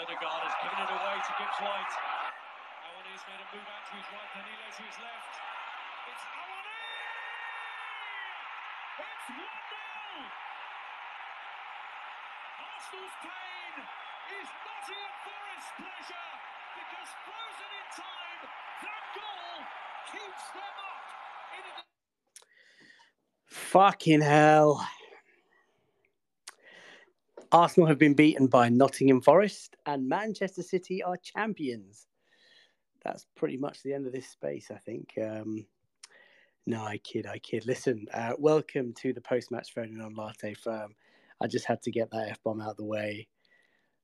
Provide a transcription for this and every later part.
Ødegaard has given it away to Gibbs White. Awoniyi's made a move out to his right, Danilo to his left. It's! It's 1 0! Arsenal's pain is Forest's pleasure because frozen in time, that goal keeps them up Fucking hell. Arsenal have been beaten by Nottingham Forest and Manchester City are champions. That's pretty much the end of this space, I think. Um, no, I kid, I kid. Listen, uh, welcome to the post match phoning on Latte Firm. I just had to get that F bomb out of the way.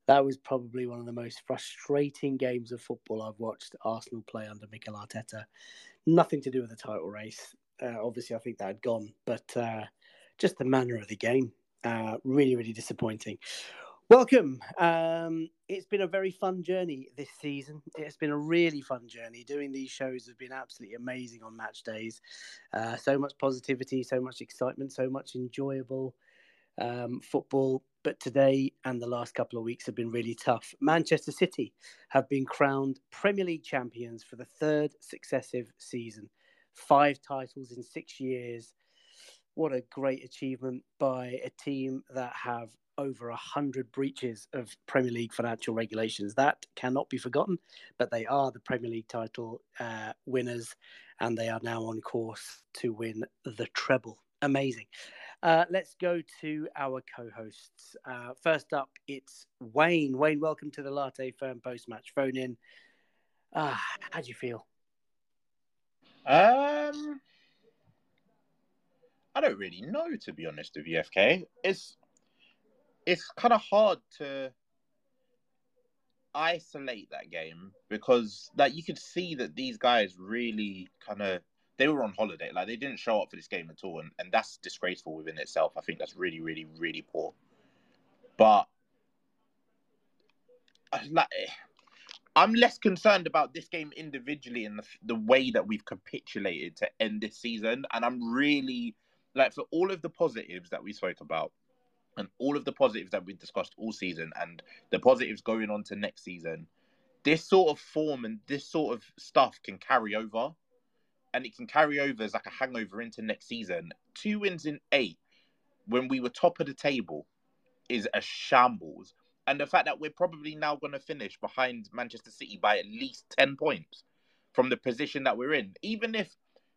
That was probably one of the most frustrating games of football I've watched Arsenal play under Mikel Arteta. Nothing to do with the title race. Uh, obviously, I think that had gone, but uh, just the manner of the game. Uh, really, really disappointing. Welcome. Um, it's been a very fun journey this season. It's been a really fun journey. Doing these shows has been absolutely amazing on match days. Uh, so much positivity, so much excitement, so much enjoyable um, football. But today and the last couple of weeks have been really tough. Manchester City have been crowned Premier League champions for the third successive season. Five titles in six years. What a great achievement by a team that have over a hundred breaches of Premier League financial regulations. That cannot be forgotten. But they are the Premier League title uh, winners, and they are now on course to win the treble. Amazing. Uh, let's go to our co-hosts. Uh, first up, it's Wayne. Wayne, welcome to the Latte Firm post-match phone in. Ah, how do you feel? Um, I don't really know to be honest with you, FK. It's it's kind of hard to isolate that game because like you could see that these guys really kind of they were on holiday. Like they didn't show up for this game at all and, and that's disgraceful within itself. I think that's really really really poor. But uh, like i'm less concerned about this game individually and the, the way that we've capitulated to end this season and i'm really like for all of the positives that we spoke about and all of the positives that we discussed all season and the positives going on to next season, this sort of form and this sort of stuff can carry over. And it can carry over as like a hangover into next season. Two wins in eight when we were top of the table is a shambles. And the fact that we're probably now going to finish behind Manchester City by at least 10 points from the position that we're in. Even if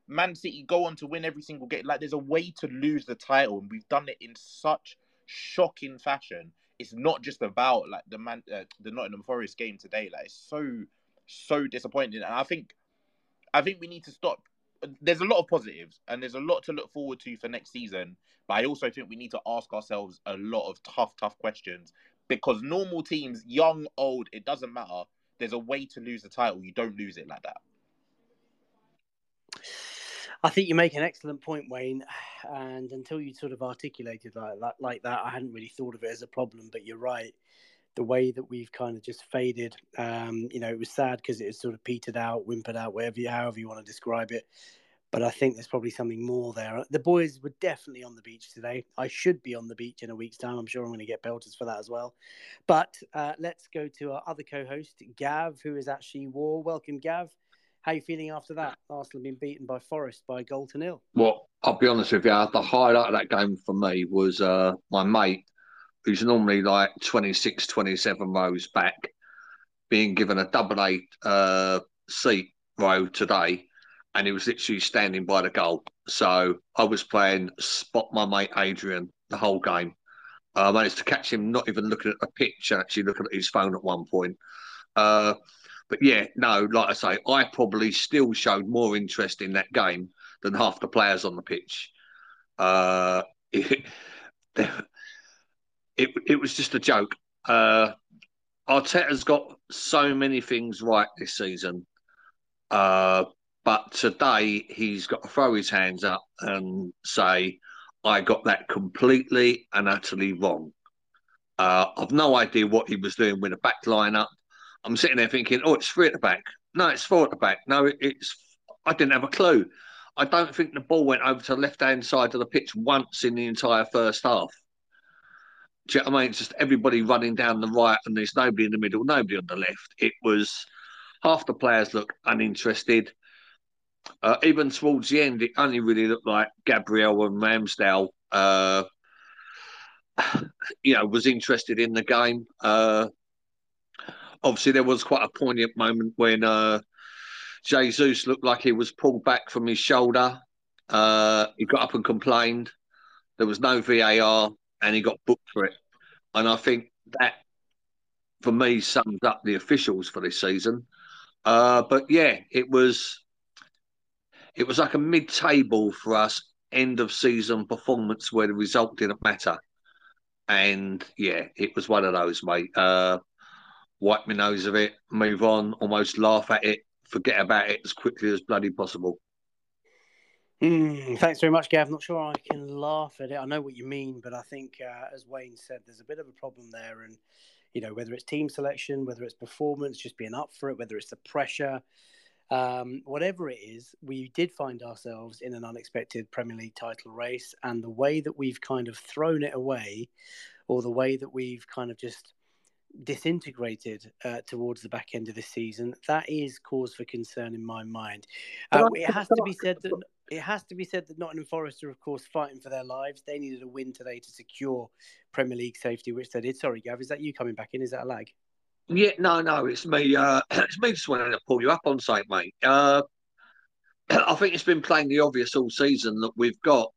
Man City go on to win every single game, like there's a way to lose the title. And we've done it in such shocking fashion. It's not just about like the man, uh, the Nottingham Forest game today. Like it's so, so disappointing. And I think, I think we need to stop. There's a lot of positives, and there's a lot to look forward to for next season. But I also think we need to ask ourselves a lot of tough, tough questions because normal teams, young, old, it doesn't matter. There's a way to lose the title. You don't lose it like that. I think you make an excellent point, Wayne. And until you sort of articulated like that, like that, I hadn't really thought of it as a problem. But you're right. The way that we've kind of just faded, um, you know, it was sad because it was sort of petered out, whimpered out, whatever, you, however you want to describe it. But I think there's probably something more there. The boys were definitely on the beach today. I should be on the beach in a week's time. I'm sure I'm going to get belters for that as well. But uh, let's go to our other co-host, Gav, who is actually War. Welcome, Gav. How are you feeling after that? Arsenal being beaten by Forest by a goal to nil. Well, I'll be honest with you. The highlight of that game for me was uh, my mate, who's normally like 26, 27 rows back, being given a double eight uh, seat row today, and he was literally standing by the goal. So I was playing spot my mate Adrian the whole game. I managed to catch him not even looking at the pitch, actually looking at his phone at one point. Uh, but yeah, no, like I say, I probably still showed more interest in that game than half the players on the pitch. Uh, it, it, it was just a joke. Uh, Arteta's got so many things right this season. Uh, but today he's got to throw his hands up and say, I got that completely and utterly wrong. Uh, I've no idea what he was doing with a back lineup. I'm sitting there thinking, oh, it's three at the back. No, it's four at the back. No, it's. I didn't have a clue. I don't think the ball went over to the left hand side of the pitch once in the entire first half. Do you know what I mean? It's just everybody running down the right, and there's nobody in the middle, nobody on the left. It was half the players look uninterested. Uh, even towards the end, it only really looked like Gabriel and Ramsdale, uh, you know, was interested in the game. Uh, obviously, there was quite a poignant moment when uh, Jesus looked like he was pulled back from his shoulder. Uh, he got up and complained. There was no VAR, and he got booked for it. And I think that, for me, sums up the officials for this season. Uh, but yeah, it was it was like a mid-table for us end of season performance where the result didn't matter. And yeah, it was one of those, mate. Uh, wipe my nose of it, move on, almost laugh at it, forget about it as quickly as bloody possible. Mm, thanks very much, Gav. Not sure I can laugh at it. I know what you mean, but I think, uh, as Wayne said, there's a bit of a problem there. And, you know, whether it's team selection, whether it's performance, just being up for it, whether it's the pressure, um, whatever it is, we did find ourselves in an unexpected Premier League title race. And the way that we've kind of thrown it away, or the way that we've kind of just disintegrated uh, towards the back end of the season, that is cause for concern in my mind. Uh, it has to be said that it has to be said that Nottingham Forest are, of course, fighting for their lives. They needed a win today to secure Premier League safety, which they did. Sorry, Gav, is that you coming back in? Is that a lag? Yeah, no, no, it's me. Uh, it's me just wanting to pull you up on site, mate. Uh, I think it's been plainly obvious all season that we've got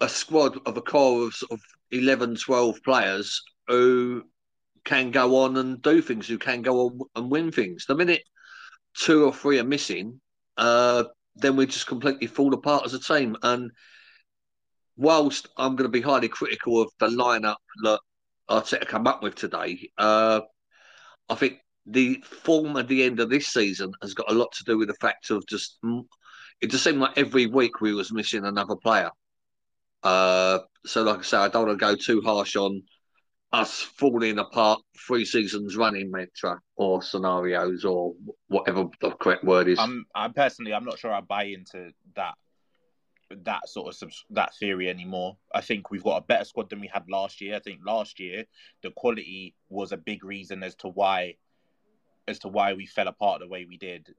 a squad of a core of sort of 11, 12 players who can go on and do things, who can go on and win things. The minute two or three are missing, uh, then we just completely fall apart as a team. And whilst I'm going to be highly critical of the lineup that Arteta come up with today, uh, I think the form at the end of this season has got a lot to do with the fact of just it just seemed like every week we was missing another player. Uh, so, like I say, I don't want to go too harsh on us falling apart three seasons running mantra or scenarios or whatever the correct word is. I'm, I personally, I'm not sure I buy into that that sort of that theory anymore. I think we've got a better squad than we had last year. I think last year the quality was a big reason as to why as to why we fell apart the way we did.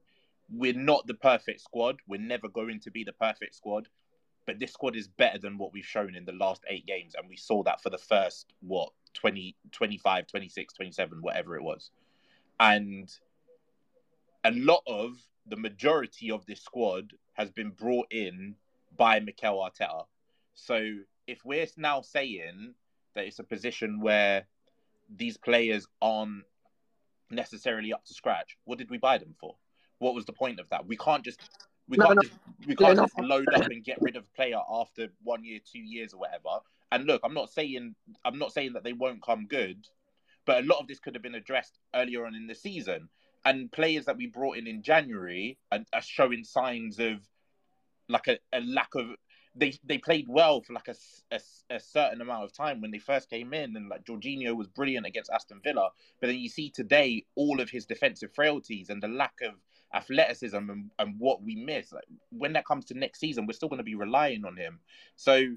We're not the perfect squad. We're never going to be the perfect squad but this squad is better than what we've shown in the last eight games and we saw that for the first what 20 25 26 27 whatever it was. And a lot of the majority of this squad has been brought in by Mikel Arteta. So if we're now saying that it's a position where these players aren't necessarily up to scratch what did we buy them for? What was the point of that? We can't just we no, can't no. just we can't just load up and get rid of a player after one year, two years, or whatever. And look, I'm not saying I'm not saying that they won't come good, but a lot of this could have been addressed earlier on in the season. And players that we brought in in January are, are showing signs of like a, a lack of they they played well for like a, a, a, certain amount of time when they first came in, and like Jorginho was brilliant against Aston Villa. But then you see today all of his defensive frailties and the lack of athleticism and, and what we miss. Like when that comes to next season, we're still going to be relying on him. So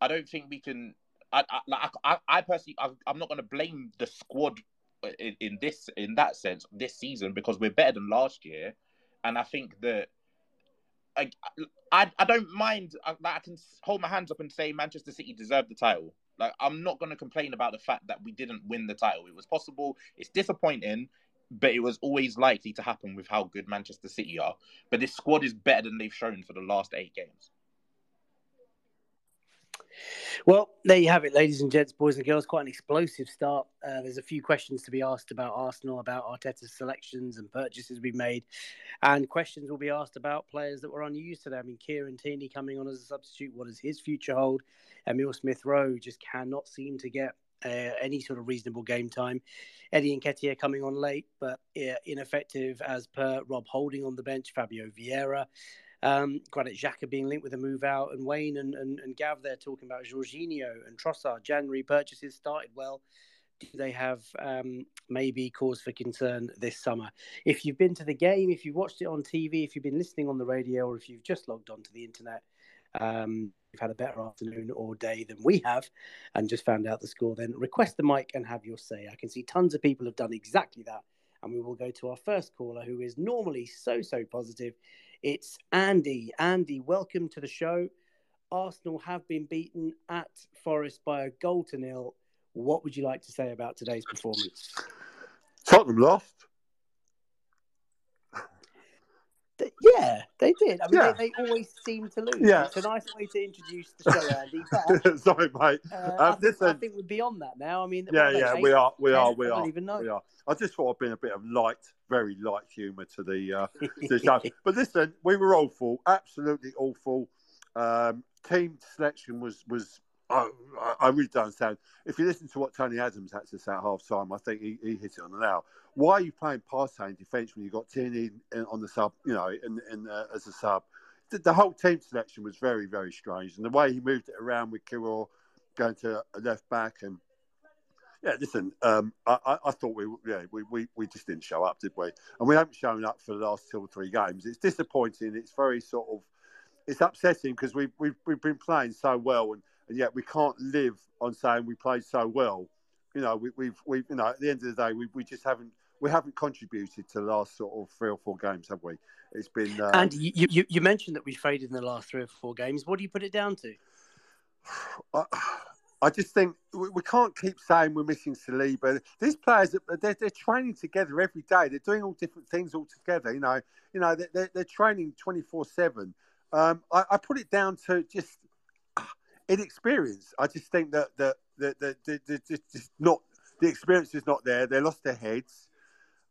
I don't think we can. I I, like, I, I personally, I, am not going to blame the squad in, in this in that sense this season because we're better than last year, and I think that. I, I, I don't mind. I, I can hold my hands up and say Manchester City deserved the title. Like I'm not going to complain about the fact that we didn't win the title. It was possible. It's disappointing but it was always likely to happen with how good Manchester City are. But this squad is better than they've shown for the last eight games. Well, there you have it, ladies and gents, boys and girls. Quite an explosive start. Uh, there's a few questions to be asked about Arsenal, about Arteta's selections and purchases we've made, and questions will be asked about players that were unused today. I mean, Kieran Tierney coming on as a substitute. What does his future hold? Emil Smith Rowe just cannot seem to get uh, any sort of reasonable game time. Eddie Nketiah coming on late, but uh, ineffective as per Rob Holding on the bench, Fabio Vieira. Um, Granit Xhaka being linked with a move out, and Wayne and, and, and Gav there talking about Jorginho and Trossard. January purchases started well. Do they have um, maybe cause for concern this summer? If you've been to the game, if you've watched it on TV, if you've been listening on the radio, or if you've just logged onto the internet, um, you've had a better afternoon or day than we have and just found out the score, then request the mic and have your say. I can see tons of people have done exactly that. And we will go to our first caller, who is normally so, so positive. It's Andy. Andy, welcome to the show. Arsenal have been beaten at Forest by a goal to nil. What would you like to say about today's performance? Tottenham lost. Yeah, they did. I mean, Yeah. they, they always seem to lose. Yeah. It's a nice way to introduce the show, Andy. But Sorry, mate. uh, Um, I, think, I think we're beyond that now. I mean, Yeah, what are they, yeah, we are, we are, we I are, even know. we are. I just thought I'd been a bit of light, very light humour to the uh, to the show. But listen, we were awful, absolutely awful. Um, team selection was was. I, I- really don't understand. If you listen to what Tony Adams had to say at half time, I think he, he hit it on the nail. Why are you playing Partey in defence when you've got Tierney on the sub, you know, in, in, uh, as a sub? The, the whole team selection was very, very strange. And the way he moved it around with Kiro going to left back and yeah, listen, um, I, I, I thought we, yeah, we, we, we just didn't show up, did we? And we haven't shown up for the last two or three games. It's disappointing. It's very sort of, it's upsetting because we've, we've, we've been playing so well and, and yet we can't live on saying we played so well. You know, we, we've, we've, you know, at the end of the day, we, we just haven't, we haven't contributed to the last sort of three or four games, have we? It's been, uh, And you, you, you mentioned that we faded in the last three or four games. What do you put it down to? I, I just think we, we can't keep saying we're missing Saliba. These players, they're, they're training together every day. They're doing all different things all together. You know, you know, they're, they're, they're training twenty four seven. Um, I, I put it down to just ah, inexperience. I just think that that that that, just, not the experience is not there. They lost their heads.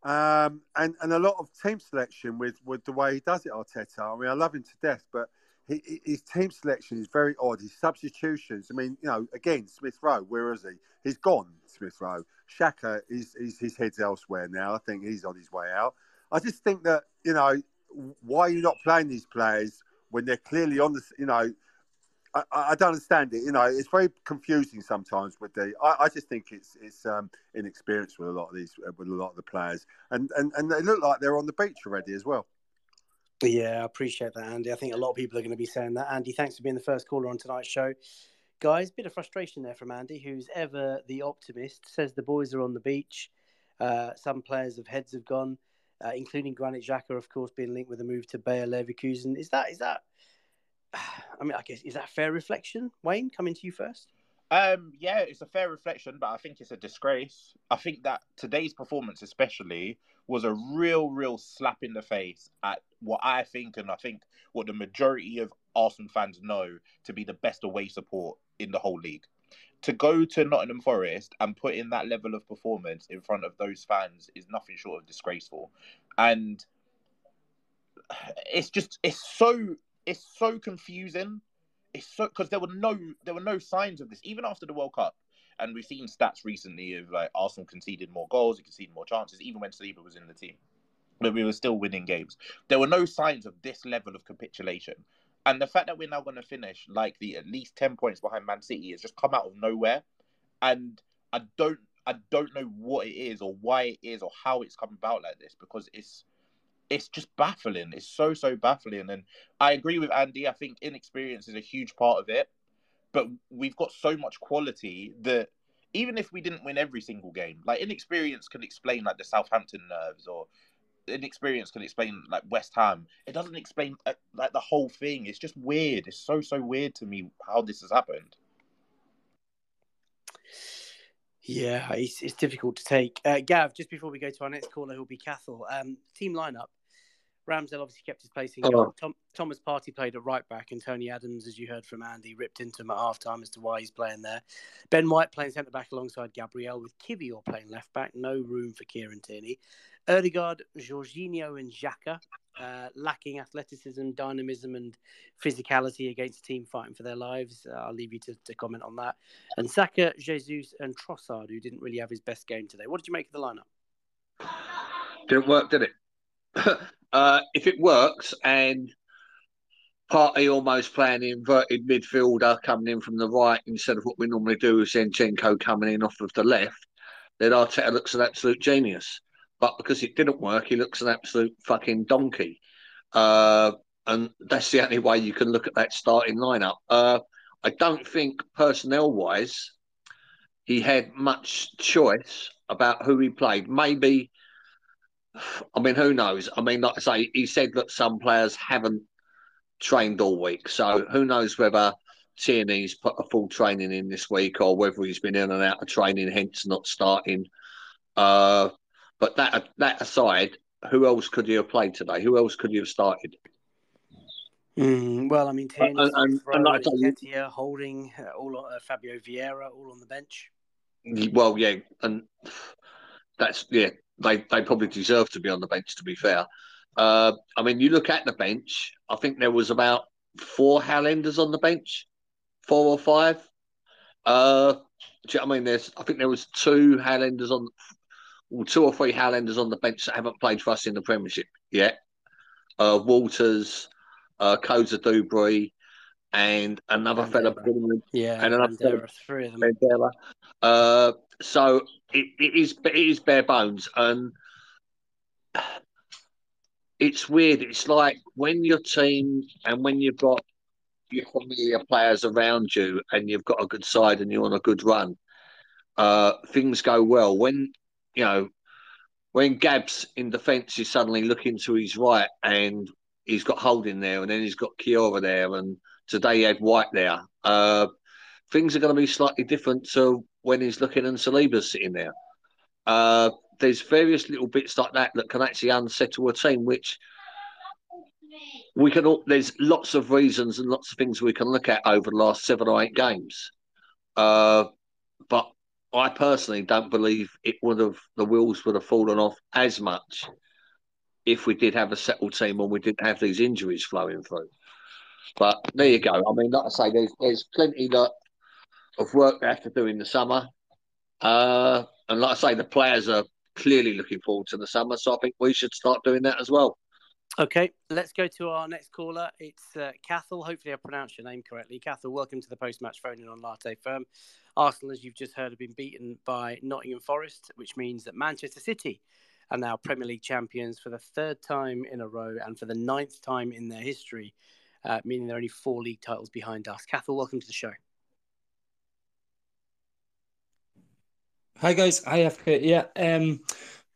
Um, and, and a lot of team selection with, with the way he does it, Arteta. I mean, I love him to death, but he- his team selection is very odd. His substitutions, I mean, you know, again, Smith Rowe, where is he? He's gone, Smith Rowe. Xhaka, is, is his head's elsewhere now. I think he's on his way out. I just think that, you know, why are you not playing these players when they're clearly on the, you know, I, I don't understand it. You know, it's very confusing sometimes with the. I, I just think it's it's um, inexperience with a lot of these with a lot of the players, and and and they look like they're on the beach already as well. Yeah, I appreciate that, Andy. I think a lot of people are going to be saying that. Andy, thanks for being the first caller on tonight's show. Guys, bit of frustration there from Andy, who's ever the optimist. Says the boys are on the beach. Uh, some players of heads have gone, uh, including Granit Xhaka, of course, being linked with a move to Bayer Leverkusen. Is that is that? I mean, I guess is that fair reflection? Wayne, coming to you first. Um, yeah, it's a fair reflection, but I think it's a disgrace. I think that today's performance, especially, was a real, real slap in the face at what I think, and I think what the majority of Arsenal fans know to be the best away support in the whole league. To go to Nottingham Forest and put in that level of performance in front of those fans is nothing short of disgraceful, and it's just it's so it's so confusing. It's so because there were no there were no signs of this. Even after the World Cup, and we've seen stats recently of like Arsenal conceded more goals, and conceded more chances, even when Saliba was in the team, but we were still winning games. There were no signs of this level of capitulation, and the fact that we're now going to finish like the at least ten points behind Man City has just come out of nowhere, and I don't I don't know what it is or why it is or how it's come about like this because it's it's just baffling. It's so so baffling, and I agree with Andy. I think inexperience is a huge part of it, but we've got so much quality that even if we didn't win every single game, like inexperience can explain like the Southampton nerves, or inexperience can explain like West Ham. It doesn't explain uh, like the whole thing. It's just weird. It's so so weird to me how this has happened. Yeah, it's, it's difficult to take. Uh, Gav, just before we go to our next caller, who'll be Cathal, um, team lineup. Ramsdale obviously kept his place in Oh. Tom, Thomas Partey played at right back, and Tony Adams, as you heard from Andy, ripped into him at half time as to why he's playing there. Ben White playing centre back alongside Gabriel, with Kiwior playing left back. No room for Kieran Tierney. Ødegaard, Jorginho, and Xhaka, uh, lacking athleticism, dynamism, and physicality against a team fighting for their lives. Uh, I'll leave you to, to comment on that. And Saka, Jesus, and Trossard, who didn't really have his best game today. What did you make of the lineup? Didn't work, did it? uh, if it works and Partey almost playing the inverted midfielder coming in from the right instead of what we normally do with Zinchenko coming in off of the left, then Arteta looks an absolute genius. But because it didn't work, he looks an absolute fucking donkey. Uh, and that's the only way you can look at that starting lineup. Uh, I don't think personnel wise he had much choice about who he played. Maybe, I mean, who knows? I mean, like I say, he said that some players haven't trained all week, so who knows whether Tierney's put a full training in this week or whether he's been in and out of training, hence not starting. Uh, but that that aside, who else could you have played today? Who else could you have started? Mm, well, I mean, Tierney, and, and, and like Nketiah, Holding, uh, all uh, Fabio Vieira, all on the bench. Well, yeah, and that's yeah. They they probably deserve to be on the bench. To be fair, uh, I mean, you look at the bench. I think there was about four Hale Enders on the bench, four or five. Uh, I mean, there's I think there was two Hale Enders on, well, two or three Hale Enders on the bench that haven't played for us in the Premiership yet. Uh, Walters, uh, Cozier-Duberry, and another fella, yeah, and another fella, three of them. Mandela. Uh, so it, it is it is bare bones, and it's weird. It's like when your team and when you've got your familiar players around you, and you've got a good side, and you're on a good run. Uh, things go well when you know when Gabs in defence is suddenly looking to his right and he's got Holding there, and then he's got Kiwior there, and today he had White there. Uh, things are going to be slightly different to when he's looking and Saliba's sitting there. Uh, there's various little bits like that that can actually unsettle a team, which we can. All, there's lots of reasons and lots of things we can look at over the last seven or eight games. Uh, but I personally don't believe it would have the wheels would have fallen off as much if we did have a settled team and we didn't have these injuries flowing through. But there you go. I mean, like I say, there's there's plenty that, of work they have to do in the summer. Uh, and like I say, the players are clearly looking forward to the summer. So I think we should start doing that as well. Okay, let's go to our next caller. It's uh, Cathal. Hopefully, I pronounced your name correctly. Cathal, welcome to the post match phone in on Latte Firm. Arsenal, as you've just heard, have been beaten by Nottingham Forest, which means that Manchester City are now Premier League champions for the third time in a row and for the ninth time in their history, uh, meaning they're only four league titles behind us. Cathal, welcome to the show. Hi guys, hi FK. Yeah, um,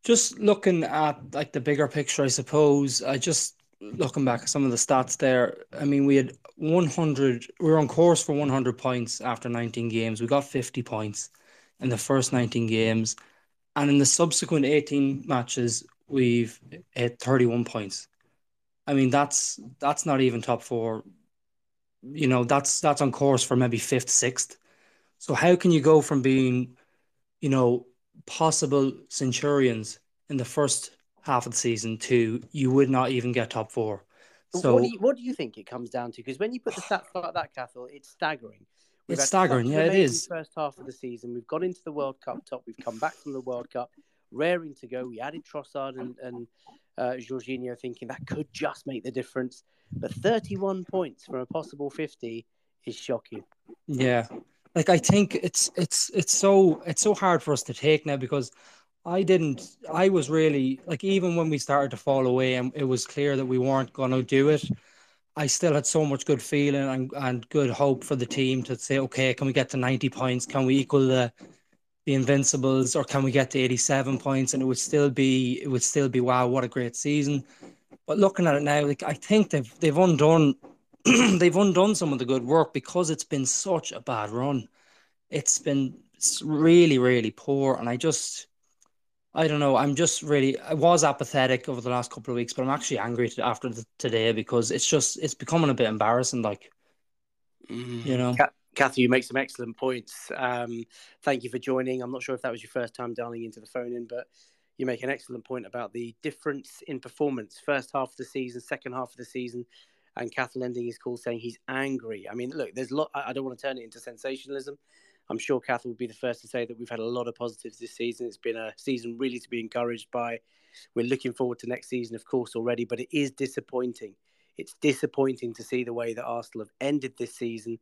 just looking at like the bigger picture, I suppose. I just looking back at some of the stats there. I mean, we had 100. We were on course for 100 points after 19 games. We got 50 points in the first 19 games, and in the subsequent 18 matches, we've hit 31 points. I mean, that's that's not even top four. You know, that's that's on course for maybe fifth, sixth. So how can you go from being, you know, possible centurions in the first half of the season to you would not even get top four? So what do you, what do you think it comes down to? Because when you put the stats like that, Cathal, it's staggering. We've it's staggering, yeah, it is. First half of the season, we've gone into the World Cup top. We've come back from the World Cup, raring to go. We added Trossard and, and uh, Jorginho, thinking that could just make the difference. But 31 points from a possible 50 is shocking. Yeah, like I think it's it's it's so it's so hard for us to take now because I didn't. I was really like even when we started to fall away and it was clear that we weren't going to do it. I still had so much good feeling and, and good hope for the team to say, okay, can we get to 90 points? Can we equal the the Invincibles or can we get to 87 points? And it would still be it would still be wow, what a great season. But looking at it now, like I think they've they've undone they've undone some of the good work because it's been such a bad run. It's been really, really poor. And I just I don't know. I'm just really. I was apathetic over the last couple of weeks, but I'm actually angry after the, today because it's just it's becoming a bit embarrassing. Like, mm. you know. Kathy, you make some excellent points. Um, thank you for joining. I'm not sure if that was your first time dialing into the phone in, but you make an excellent point about the difference in performance. First half of the season, second half of the season, and Catherine ending his call saying he's angry. I mean, look, there's a lot. I don't want to turn it into sensationalism, I'm sure Kath will be the first to say that we've had a lot of positives this season. It's been a season really to be encouraged by. We're looking forward to next season, of course, already, but it is disappointing. It's disappointing to see the way that Arsenal have ended this season,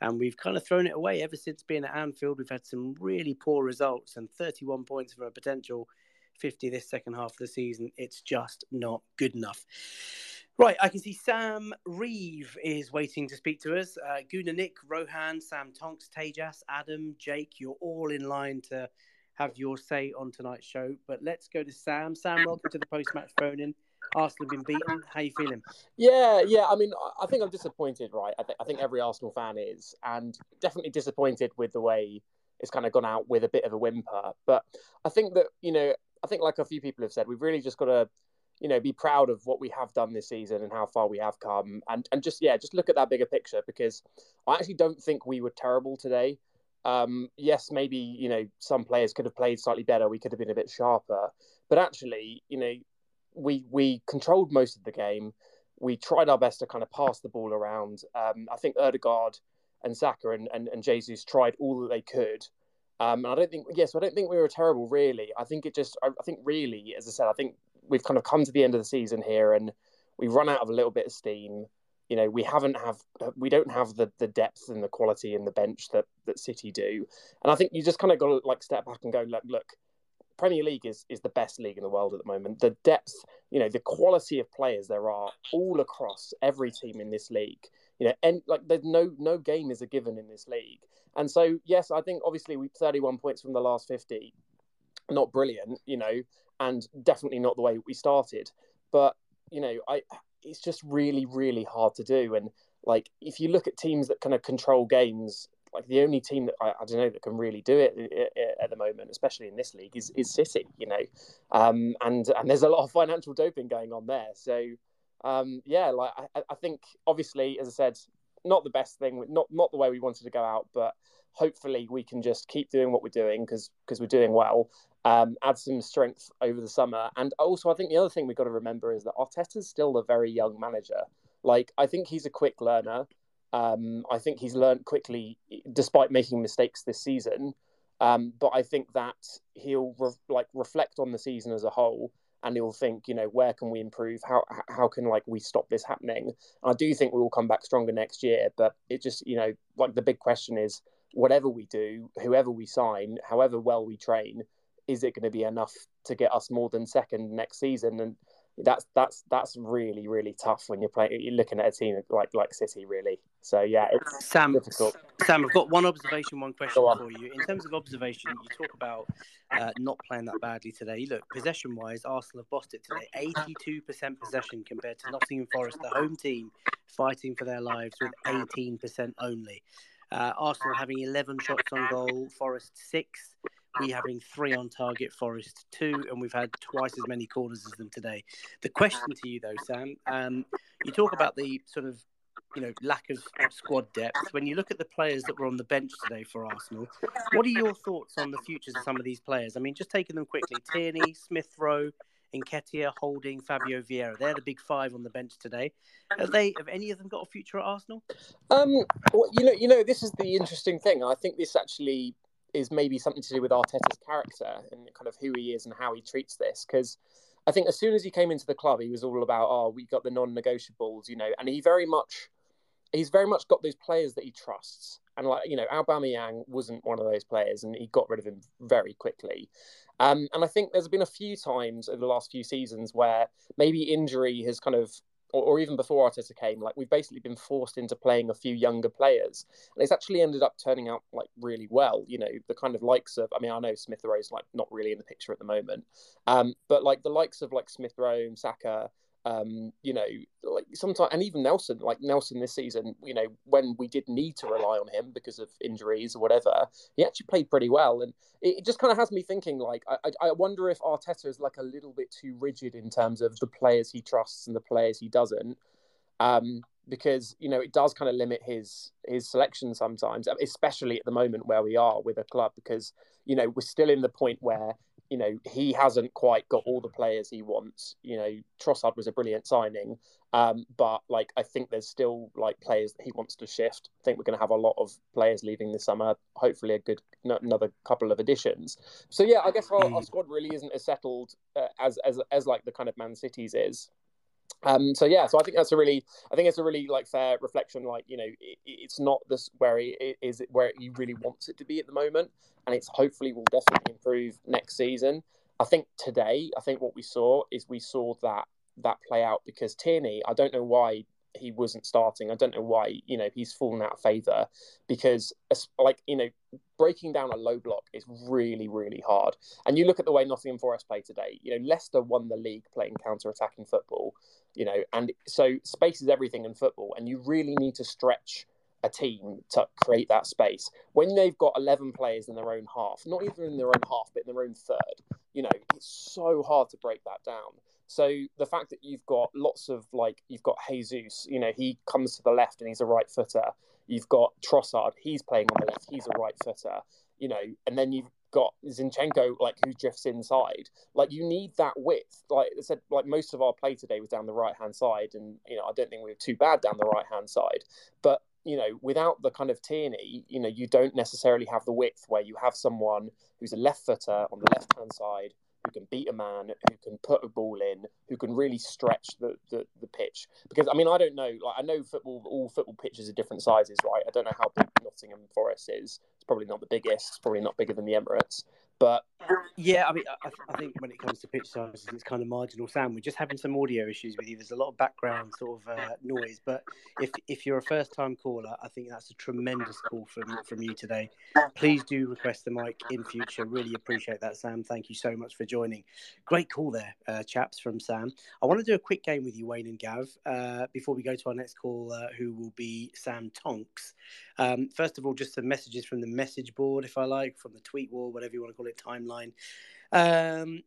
and we've kind of thrown it away ever since being at Anfield. We've had some really poor results, and 31 points for a potential 50 this second half of the season. It's just not good enough. Right, I can see Sam Reeve is waiting to speak to us. Uh, Guna Nick, Rohan, Sam Tonks, Tejas, Adam, Jake, you're all in line to have your say on tonight's show. But let's go to Sam. Sam, welcome to the post match phone in. Arsenal have been beaten. How you feeling? Yeah, yeah. I mean, I think I'm disappointed, right? I, th- I think every Arsenal fan is, and definitely disappointed with the way it's kind of gone out with a bit of a whimper. But I think that you know, I think like a few people have said, we've really just got to you know, be proud of what we have done this season and how far we have come, and and just yeah, just look at that bigger picture because I actually don't think we were terrible today. Um, yes, maybe you know some players could have played slightly better. We could have been a bit sharper, but actually, you know, we we controlled most of the game. We tried our best to kind of pass the ball around. Um, I think Odegaard and Saka and, and, and Jesus tried all that they could. Um, and I don't think, yes, I don't think we were terrible, really. I think it just, I, I think really, as I said, I think we've kind of come to the end of the season here and we've run out of a little bit of steam. You know, we haven't have we don't have the the depth and the quality in the bench that that City do. And I think you just kind of got to like step back and go, look, look, Premier League is is the best league in the world at the moment. The depth, you know, the quality of players there are all across every team in this league. You know, and like there's no no game is a given in this league. And so yes, I think obviously we 31 points from the last 50 not brilliant, you know, and definitely not the way we started. But you know, I it's just really really hard to do. And like if you look at teams that kind of control games, like the only team that I, I don't know that can really do it at the moment, especially in this league, is is City. You know, um, and and there's a lot of financial doping going on there. So um, yeah, like I, I think obviously, as I said, not the best thing, not not the way we wanted to go out, but hopefully we can just keep doing what we're doing because because we're doing well um, add some strength over the summer. And also, I think the other thing we've got to remember is that Arteta's still a very young manager. Like, I think he's a quick learner. Um, I think he's learned quickly, despite making mistakes this season. Um, but I think that he'll re- like reflect on the season as a whole, and he'll think, you know, where can we improve? How how can like we stop this happening? And I do think we will come back stronger next year. But it just, you know, like the big question is, whatever we do, whoever we sign, however well we train, is it going to be enough to get us more than second next season? And that's that's that's really really tough when you're playing. You're looking at a team like like City, really. So yeah, it's Sam. difficult. Sam, I've got one observation, one question for you. In terms of observation, you talk about uh, not playing that badly today. Look, possession-wise, Arsenal have bossed it today. Eighty-two percent possession compared to Nottingham Forest, the home team, fighting for their lives with eighteen percent only. Uh, Arsenal having eleven shots on goal, Forest six we having three on target, Forest two, and we've had twice as many corners as them today. The question to you, though, Sam, um, you talk about the sort of you know lack of squad depth. When you look at the players that were on the bench today for Arsenal, what are your thoughts on the futures of some of these players? I mean, just taking them quickly: Tierney, Smith Rowe. Nketiah, Holding, Fabio Vieira. They're the big five on the bench today. Have they? Have any of them got a future at Arsenal? Um, well, you know, you know, this is the interesting thing. I think this actually is maybe something to do with Arteta's character and kind of who he is and how he treats this. Because I think as soon as he came into the club, he was all about, oh, we got the non-negotiables, you know, and he very much, he's very much got those players that he trusts. And like you know, Aubameyang wasn't one of those players, and he got rid of him very quickly. Um, and I think there's been a few times over the last few seasons where maybe injury has kind of or, or, even before Arteta came, like we've basically been forced into playing a few younger players, and it's actually ended up turning out like really well. You know, the kind of likes of, I mean, I know Smith Rowe's like not really in the picture at the moment, um, but like the likes of like Smith Rowe Saka, um, you know, like sometimes, and even Nelson, like Nelson this season, you know, when we did need to rely on him because of injuries or whatever, he actually played pretty well. And it, it just kind of has me thinking, like, I, I wonder if Arteta is like a little bit too rigid in terms of the players he trusts and the players he doesn't. Um, because you know it does kind of limit his his selection sometimes, especially at the moment where we are with a club, because you know we're still in the point where you know, he hasn't quite got all the players he wants. You know, Trossard was a brilliant signing, um, but like I think there's still like players that he wants to shift. I think we're going to have a lot of players leaving this summer. Hopefully, a good another couple of additions. So yeah, I guess our, our hmm. squad really isn't as settled uh, as as as like the kind of Man City's is. Um, so yeah, so I think that's a really, I think it's a really like fair reflection. Like you know, it, it's not this where it is it where he really wants it to be at the moment, and it's hopefully will definitely improve next season. I think today, I think what we saw is we saw that that play out because Tierney, I don't know why he wasn't starting. I don't know why, you know, he's fallen out of favour because, like, you know, breaking down a low block is really, really hard. And you look at the way Nottingham Forest play today, you know, Leicester won the league playing counter attacking football, you know, and so space is everything in football, and you really need to stretch a team to create that space. When they've got 11 players in their own half, not even in their own half, but in their own third, you know, it's so hard to break that down. So the fact that you've got lots of like you've got Jesus, you know, he comes to the left and he's a right footer. You've got Trossard, he's playing on the left, he's a right footer, you know, and then you've got Zinchenko like who drifts inside. Like you need that width. Like I said, like most of our play today was down the right hand side, and you know I don't think we were too bad down the right hand side. But you know, without the kind of Tierney, you know, you don't necessarily have the width where you have someone who's a left footer on the left hand side who can beat a man, who can put a ball in, who can really stretch the, the, the pitch. Because I mean, I don't know. Like I know football, all football pitches are different sizes, right? I don't know how big Nottingham Forest is. It's probably not the biggest. It's probably not bigger than the Emirates. But yeah, I mean, I, I, think when it comes to pitch sizes, it's kind of marginal. Sam, we're just having some audio issues with you. There's a lot of background sort of uh, noise, but if if you're a first time caller, I think that's a tremendous call from from you today. Please do request the mic in future. Really appreciate that, Sam. Thank you so much for joining. Great call there, uh, chaps, from Sam. I want to do a quick game with you, Wayne and Gav, uh, before we go to our next call, who will be Sam Tonks. Um, first of all, just some messages from the message board, if I like, from the tweet wall, whatever you want to call it, timeline. Um,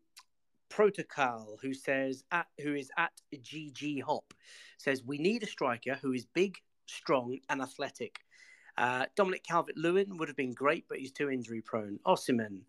Protocol, who says at who is at GG Hop, says we need a striker who is big, strong, and athletic. Uh, Dominic Calvert Lewin would have been great, but he's too injury prone. Osimhen,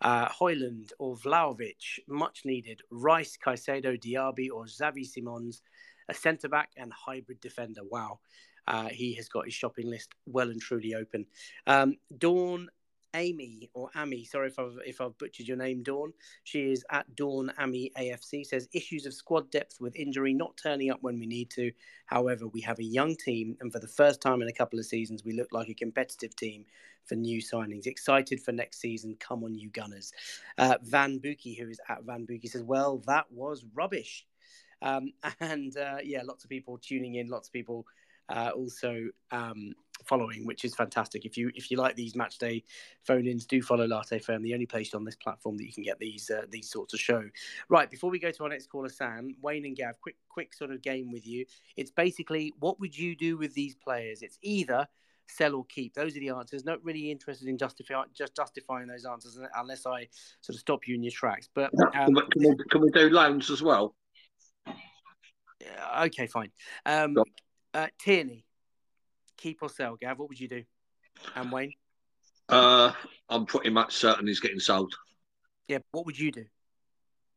uh, Højlund, or Vlahovic, much needed. Rice, Caicedo, Diaby, or Xavi Simons, a centre back and hybrid defender. Wow. Uh, he has got his shopping list well and truly open. Um, Dawn Amy or Amy, sorry if I've if I've butchered your name, Dawn. She is at Dawn Amy AFC. Says issues of squad depth with injury, not turning up when we need to. However, we have a young team, and for the first time in a couple of seasons, we look like a competitive team for new signings. Excited for next season. Come on, you Gunners. Uh, Van Buki, who is at Van Buki, says, "Well, that was rubbish." Um, and uh, yeah, lots of people tuning in, lots of people uh, also um, following, which is fantastic. If you if you like these match day phone ins, do follow Latte Firm, the only place on this platform that you can get these uh, these sorts of show. Right, before we go to our next caller, Sam, Wayne and Gav, quick quick sort of game with you. It's basically what would you do with these players? It's either sell or keep. Those are the answers. Not really interested in justify, just justifying those answers unless I sort of stop you in your tracks. But um, can, we, can, we, do loans as well? okay, fine. Um, uh, Tierney, keep or sell, Gav? What would you do? And Wayne? Uh, I'm pretty much certain he's getting sold. Yeah, what would you do?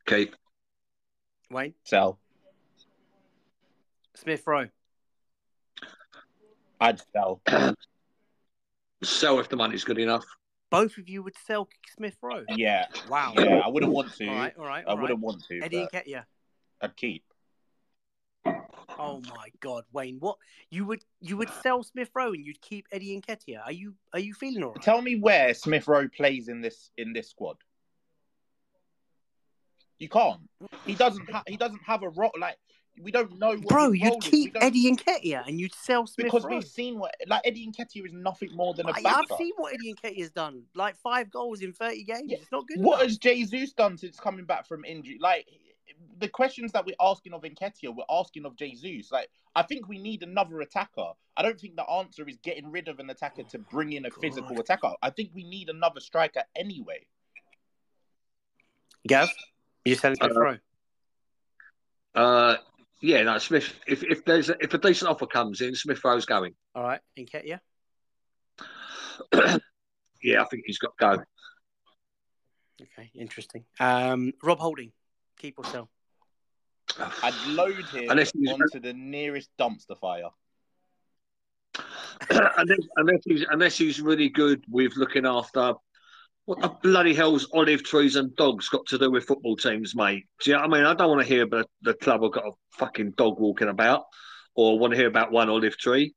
Keep. Wayne? Sell. Smith Rowe? I'd sell. sell if the money's good enough. Both of you would sell Smith Rowe? Yeah. Wow. Yeah, I wouldn't want to. All right, all right. All I wouldn't want to. Eddie Nketiah? I'd keep. Oh my God, Wayne! What you would you would sell Smith Rowe and you'd keep Eddie Nketiah? Are you are you feeling all right? Tell me where Smith Rowe plays in this in this squad. You can't. He doesn't. Ha- he doesn't have a role. Like we don't know. Bro, you'd keep Eddie Nketiah and you'd sell Smith because Rowe. we've seen what like Eddie Nketiah is nothing more than a I. I've seen what Eddie Nketiah has done. Like five goals in thirty games. Yeah. It's not good. What enough. has Jesus done since coming back from injury? Like the questions that we're asking of Nketiah, we're asking of Jesus. Like I think we need another attacker. I don't think the answer is getting rid of an attacker to bring in a God. physical attacker. I think we need another striker anyway. Gav, you selling Smith Uh, Rowe? Uh, yeah, no, Smith. If if there's a, if a decent offer comes in, Smith Rowe's going. All right, Nketiah. yeah, I think he's got to go. Okay, interesting. Um, Rob Holding, keep or sell? I'd load him Unless he's- onto the nearest dumpster fire. unless, unless he's unless he's really good with looking after what the bloody hell's olive trees and dogs got to do with football teams, mate? Do you know what I mean? I don't want to hear about the club have got a fucking dog walking about, or want to hear about one olive tree.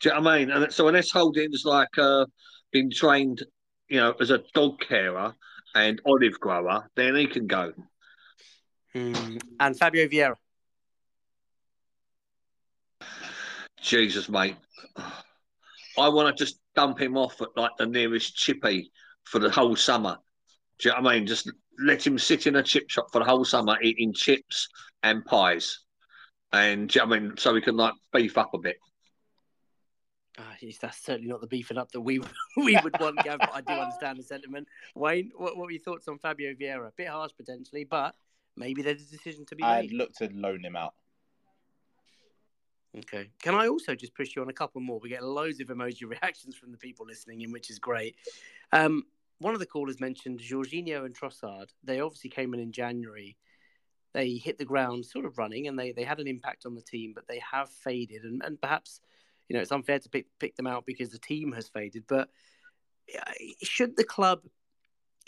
Do you know what I mean? And so unless Holding's like uh, been trained, you know, as a dog carer and olive grower, then he can go. Mm. And Fabio Vieira. Jesus, mate. I want to just dump him off at like the nearest chippy for the whole summer. Do you know what I mean? Just let him sit in a chip shop for the whole summer eating chips and pies. And you know I mean? So we can like beef up a bit. Uh, that's certainly not the beefing up that we we would want, Gav, but I do understand the sentiment. Wayne, what, what were your thoughts on Fabio Vieira? A bit harsh potentially, but maybe there's a decision to be made. I'd look to loan him out. Okay. Can I also just push you on a couple more? We get loads of emoji reactions from the people listening in, which is great. Um, one of the callers mentioned Jorginho and Trossard. They obviously came in in January. They hit the ground sort of running and they, they had an impact on the team, but they have faded. And, and perhaps, you know, it's unfair to pick, pick them out because the team has faded. But uh, should the club,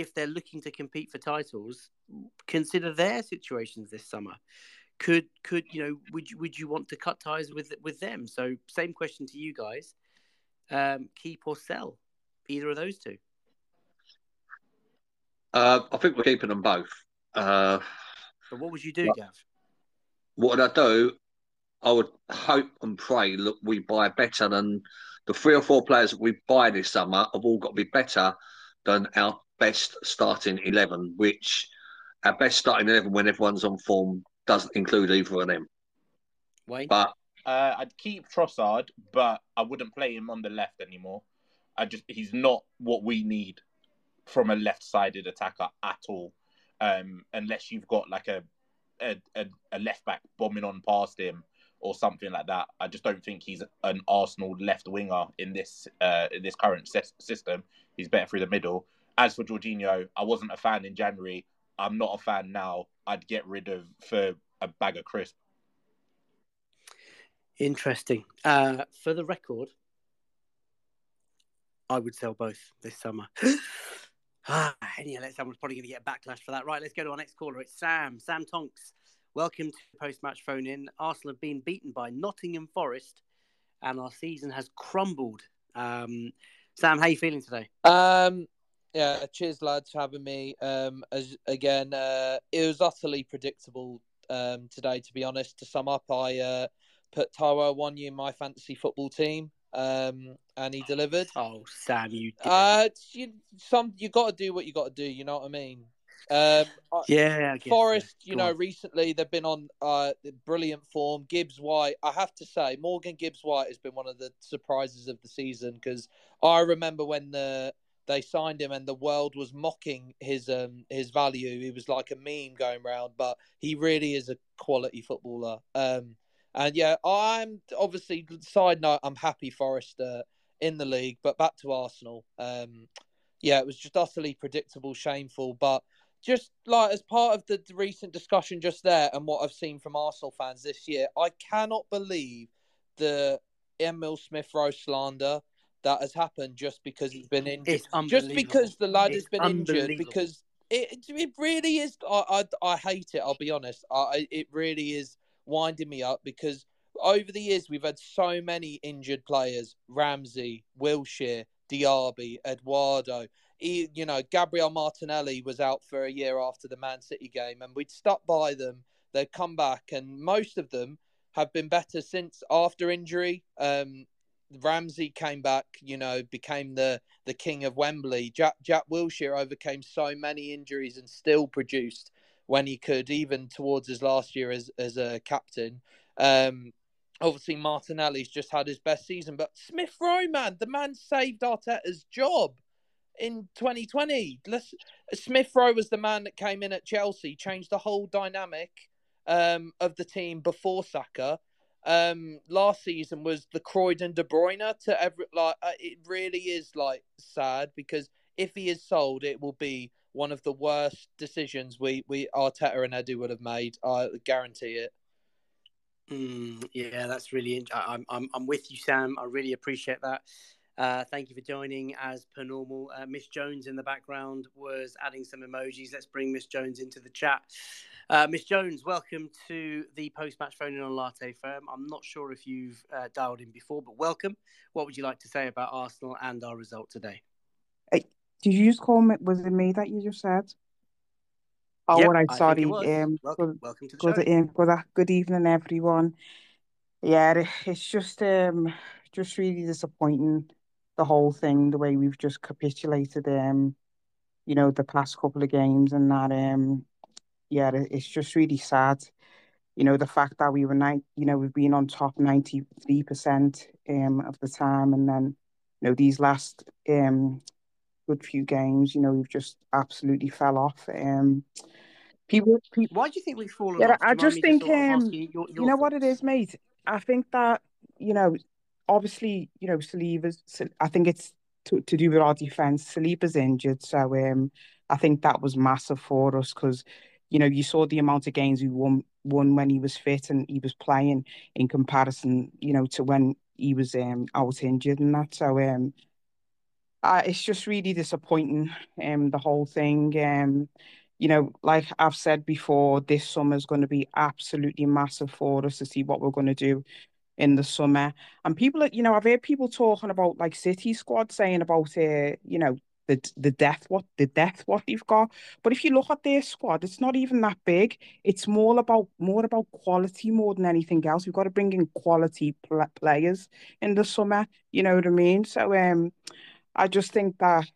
if they're looking to compete for titles, consider their situations this summer? Could could you know would you would you want to cut ties with with them? So same question to you guys: um, keep or sell either of those two? Uh, I think we're keeping them both. Uh, But what would you do, Gav? what would I do? I would hope and pray. that we buy better than the three or four players that we buy this summer have all got to be better than our best starting eleven. Which our best starting eleven, when everyone's on form, doesn't include either of them. Wayne? But Uh, I'd keep Trossard, but I wouldn't play him on the left anymore. I just he's not what we need from a left-sided attacker at all. Um, unless you've got like a a, a, a left back bombing on past him or something like that. I just don't think he's an Arsenal left winger in this uh, in this current system. He's better through the middle. As for Jorginho, I wasn't a fan in January. I'm not a fan now. I'd get rid of for a bag of crisp. Interesting. Uh, for the record, I would sell both this summer. ah, yeah, someone's probably going to get backlash for that. Right, let's go to our next caller. It's Sam. Sam Tonks. Welcome to post-match phone in. Arsenal have been beaten by Nottingham Forest, and our season has crumbled. Um, Sam, how are you feeling today? Um, yeah, cheers, lads, for having me. Um, as again, uh, it was utterly predictable um, today. To be honest, to sum up, I uh, put Taiwo Awoniyi in my fantasy football team, um, and he delivered. Oh, Sam, you. Did. Uh, you some you got to do what you got to do. You know what I mean? Um, yeah. Forest, you Go know, on. recently they've been on uh, brilliant form. Gibbs White, I have to say, Morgan Gibbs White has been one of the surprises of the season because I remember when the they signed him and the world was mocking his um his value. He was like a meme going round, but he really is a quality footballer. Um, and yeah, I'm obviously side note, I'm happy Forest uh, in the league, but back to Arsenal. Um, yeah, it was just utterly predictable, shameful, but just like as part of the recent discussion just there and what I've seen from Arsenal fans this year, I cannot believe the Emil Smith Rowe slander that has happened just because he's been injured. It's Just because the lad It's has been injured, because it it really is. I I, I hate it. I'll be honest. I it really is winding me up because over the years we've had so many injured players: Ramsey, Wilshere, Diaby, Eduardo. He, you know, Gabriel Martinelli was out for a year after the Man City game, and we'd stuck by them. They'd come back, and most of them have been better since after injury. Um, Ramsey came back, you know, became the the king of Wembley. Jack Jack Wilshere overcame so many injuries and still produced when he could, even towards his last year as as a captain. Um, obviously Martinelli's just had his best season, but Smith Rowe, man, the man saved Arteta's job in 2020. Let's, Smith Rowe was the man that came in at Chelsea, changed the whole dynamic um, of the team before Saka. Um, last season was the Croydon De Bruyne to every like. Uh, it really is like sad because if he is sold, it will be one of the worst decisions we we Arteta and Edu would have made. I guarantee it. Mm, yeah, that's really. I'm, I'm, I'm with you, Sam. I really appreciate that. Uh, thank you for joining as per normal. Uh, Miss Jones in the background was adding some emojis. Let's bring Miss Jones into the chat. Uh, Miss Jones, welcome to the post match phone in on Latte Firm. I'm not sure if you've uh, dialed in before, but welcome. What would you like to say about Arsenal and our result today? Did you just call me? Was it me that you just said? Oh, Yep, right. I think Sorry. Um, welcome, good, welcome to the good, show. um, good, good evening, everyone. Yeah, it's just um just really disappointing the whole thing, the way we've just capitulated um, you know, the past couple of games and that um yeah, it's just really sad. You know, the fact that we were nine, you know, we've been on top 93% um of the time and then, you know, these last um good few games, you know, we've just absolutely fell off. Um people, people Why do you think we've fallen yeah, off? I just think um asking your, you your know what it is, thoughts? mate. I think that you know, obviously, you know, Saliba's. I think it's to, to do with our defense. Saliba's injured, so um, I think that was massive for us because, you know, you saw the amount of games we won won when he was fit and he was playing in comparison, you know, to when he was um out injured and that. So um, uh, it's just really disappointing, um, the whole thing. Um, you know, like I've said before, this summer is going to be absolutely massive for us to see what we're going to do in the summer. And people, you know, I've heard people talking about like City squad saying about, uh, you know, the the death what the death what they've got. But if you look at their squad, it's not even that big. It's more about more about quality more than anything else. We've got to bring in quality pl players in the summer. You know what I mean? So um, I just think that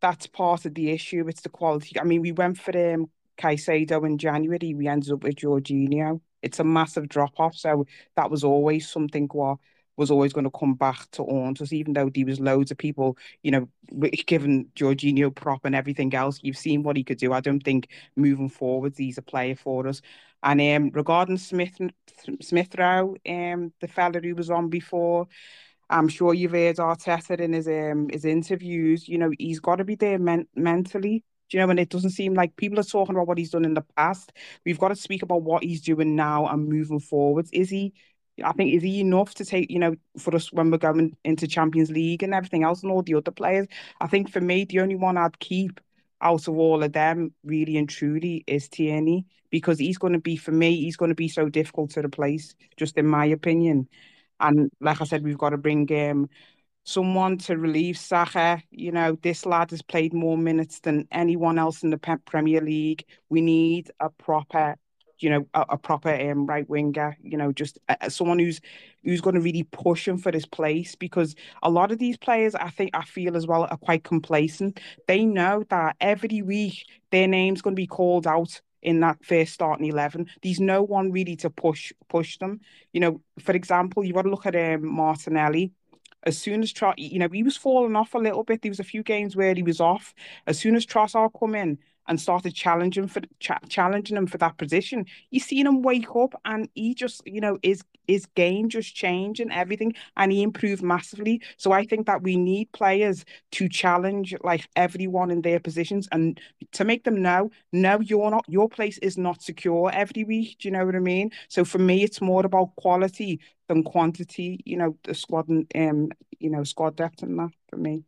that's part of the issue. It's the quality. I mean, we went for um Caicedo in January. We ended up with Jorginho. It's a massive drop off. So that was always something what was always going to come back to haunt us, even though there was loads of people, you know, given Jorginho prop and everything else. You've seen what he could do. I don't think moving forwards he's a player for us. And um, regarding Smith Smith Rowe, um, the fella who was on before. I'm sure you've heard Arteta in his um his interviews. You know, he's got to be there men mentally. You know? And it doesn't seem like people are talking about what he's done in the past. We've got to speak about what he's doing now and moving forwards. Is he? I think is he enough to take you know for us when we're going into Champions League and everything else and all the other players. I think for me, the only one I'd keep out of all of them, really and truly, is Tierney because he's going to be for me. He's going to be so difficult to replace, just in my opinion. And like I said, we've got to bring um, someone to relieve Saka. You know, this lad has played more minutes than anyone else in the Premier League. We need a proper, you know, a, a proper um, right winger. You know, just uh, someone who's who's going to really push him for this place because a lot of these players, I think, I feel as well, are quite complacent. They know that every week their name's going to be called out in that first starting eleven. There's no one really to push push them. You know, for example, you've got to look at um, Martinelli. As soon as Trot, you know, he was falling off a little bit. There was a few games where he was off. As soon as Trossard come in and started challenging for ch challenging him for that position, you seen him wake up and he just, you know, his his game just changed and everything, and he improved massively. So I think that we need players to challenge like everyone in their positions and to make them know, no, you're not, your place is not secure every week. Do you know what I mean? So for me, it's more about quality than quantity. You know, the squad and um, you know, squad depth and that for me.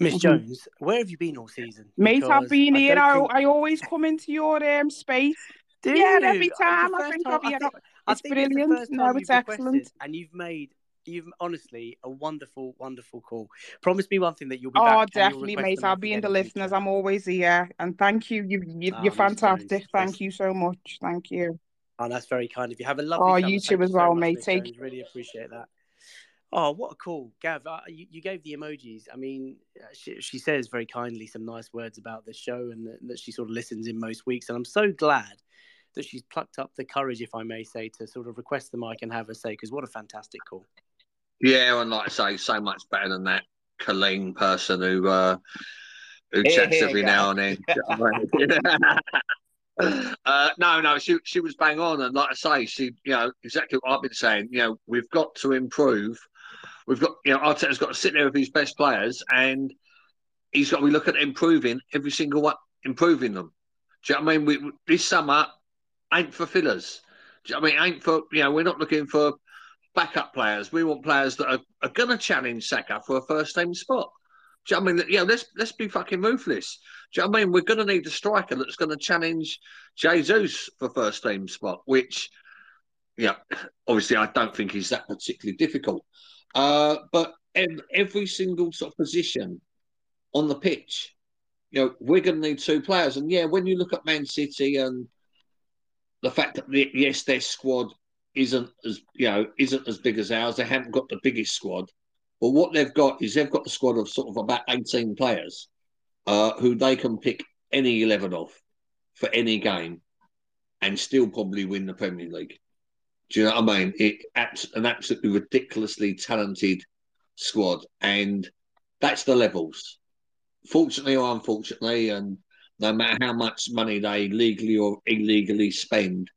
Miss Mhm. Jones, where have you been all season? Mate, I've been here. I, think. I always come into your um space. Yeah, every time I think I've I been. think, I It's it's brilliant. first No, it's excellent. and you've made, you've honestly a wonderful, wonderful call. Promise me one thing that you'll be Oh, definitely, mate. I'll be in the listeners. I'm always here. And thank you. You, you Ah, you're Miss Jones, fantastic. Thank that's you so much. Thank you. oh, that's very kind of you. Have a lovely Oh, you too as well, mate. Take Jones. Really appreciate that. Oh, what a call, Gav! Uh, you, you gave the emojis. I mean, uh, she, she says very kindly some nice words about the show and that, that she sort of listens in most weeks. And I'm so glad that she's plucked up the courage, if I may say, to sort of request the mic and have her say. Because what a fantastic call! Yeah, and like I say, so much better than that Colleen person who uh, who Here, chats every now and then. Do you know what I mean? uh, no, no, she she was bang on, and like I say, she you know exactly what I've been saying. You know, we've got to improve. We've got you know Arteta's got to sit there with his best players, and he's got to be looking at improving every single one, improving them. Do you know what I mean? We, this summer ain't for fillers. Do you know I mean? Ain't for you know we're not looking for backup players. We want players that are, are going to challenge Saka for a first team spot. Do you know I mean? Yeah, let's let's be fucking ruthless. Do you know I mean? We're going to need a striker that's going to challenge Jesus for first team spot, which, yeah, obviously I don't think is that particularly difficult. Uh, but ev- every single sort of position on the pitch, you know, we're going to need two players. And yeah, when you look at Man City and the fact that the, yes, their squad isn't as you know isn't as big as ours. They haven't got the biggest squad, but what they've got is they've got a squad of sort of about eighteen players uh, who they can pick any eleven off for any game, and still probably win the Premier League. Do you know what I mean? It an absolutely ridiculously talented squad, and that's the levels. Fortunately or unfortunately, and no matter how much money they legally or illegally spend,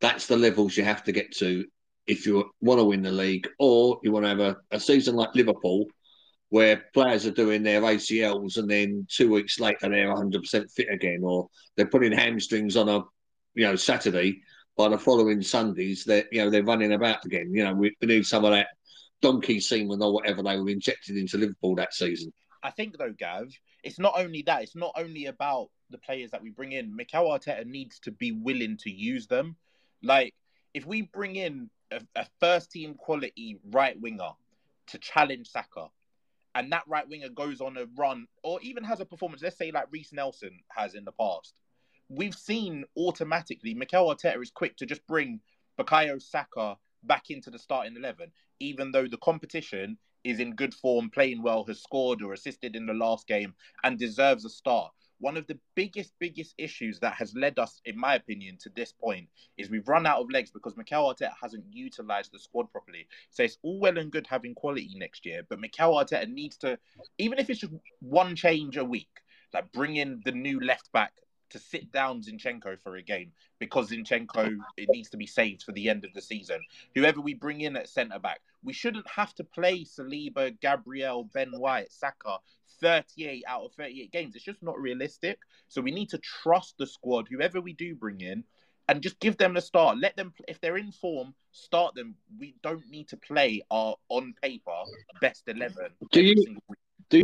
that's the levels you have to get to if you want to win the league or you want to have a, a season like Liverpool where players are doing their ACLs and then two weeks later they're 100% fit again or they're putting hamstrings on a you know Saturday by the following Sundays they're you know they're running about again you know we, we need some of that donkey semen or whatever they were injected into Liverpool that season. I think though Gav it's not only that it's not only about the players that we bring in. Mikel Arteta needs to be willing to use them. Like, if we bring in a, a first team quality right winger to challenge Saka, and that right winger goes on a run or even has a performance, let's say like Reiss Nelson has in the past, we've seen automatically Mikel Arteta is quick to just bring Bukayo Saka back into the starting 11, even though the competition is in good form, playing well, has scored or assisted in the last game, and deserves a start one of the biggest, biggest issues that has led us, in my opinion, to this point is we've run out of legs because Mikel Arteta hasn't utilized the squad properly. So it's all well and good having quality next year, but Mikel Arteta needs to, even if it's just one change a week, like bring in the new left back to sit down Zinchenko for a game because Zinchenko it needs to be saved for the end of the season. Whoever we bring in at centre back, we shouldn't have to play Saliba, Gabriel, Ben White, Saka 38 out of 38 games. It's just not realistic. So we need to trust the squad, whoever we do bring in, and just give them the start. Let them, if they're in form, start them. We don't need to play our on paper best eleven. Do you do?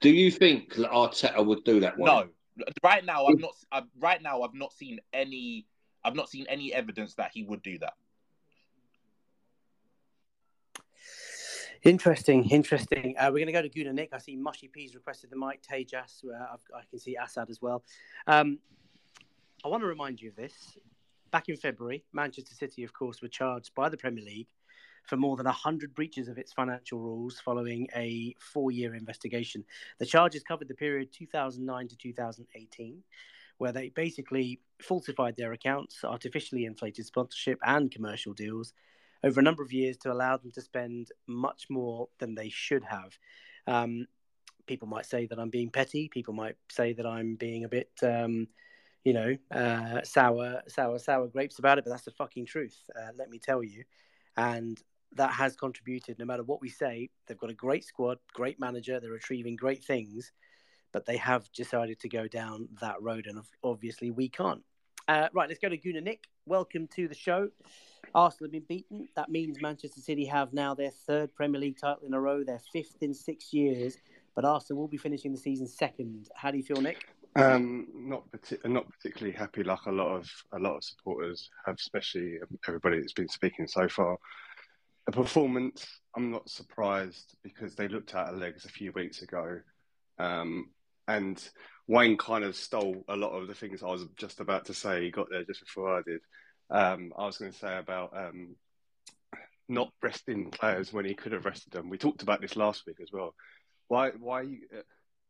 Do you think that Arteta would do that? One? No, right now I'm not. I'm, right now I've not seen any. I've not seen any evidence that he would do that. Interesting, interesting. Uh, we're going to go to Guna Nick. I see Mushy P's requested the mic. Tejas, uh, I can see Assad as well. Um, I want to remind you of this. Back in February, Manchester City, of course, were charged by the Premier League for more than 100 breaches of its financial rules following a four year investigation. The charges covered the period 2009 to 2018, where they basically falsified their accounts, artificially inflated sponsorship and commercial deals over a number of years to allow them to spend much more than they should have. Um, people might say that I'm being petty. People might say that I'm being a bit, um, you know, uh, sour, sour, sour grapes about it. But that's the fucking truth. Uh, let me tell you. And that has contributed. No matter what we say, they've got a great squad, great manager. They're achieving great things, but they have decided to go down that road, and obviously we can't. Uh, right, let's go to Guna Nick. Welcome to the show. Arsenal have been beaten. That means Manchester City have now their third Premier League title in a row, their fifth in six years. But Arsenal will be finishing the season second. How do you feel, Nick? Um, not not particularly happy, like a lot of a lot of supporters have, especially everybody that's been speaking so far. The performance, I'm not surprised because they looked out of legs a few weeks ago, um, and Wayne kind of stole a lot of the things I was just about to say. He got there just before I did. Um, I was going to say about um, not resting players when he could have rested them. We talked about this last week as well. Why? Why? Uh,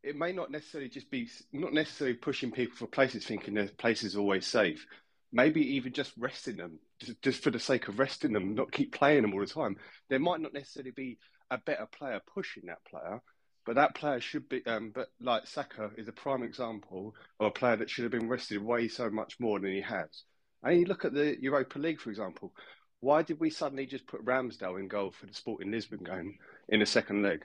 it may not necessarily just be not necessarily pushing people for places, thinking their place is always safe. Maybe even just resting them, just, just for the sake of resting them, not keep playing them all the time. There might not necessarily be a better player pushing that player, but that player should be. Um, but like Saka is a prime example of a player that should have been rested way so much more than he has. And you look at the Europa League, for example. Why did we suddenly just put Ramsdale in goal for the Sporting Lisbon game in the second leg?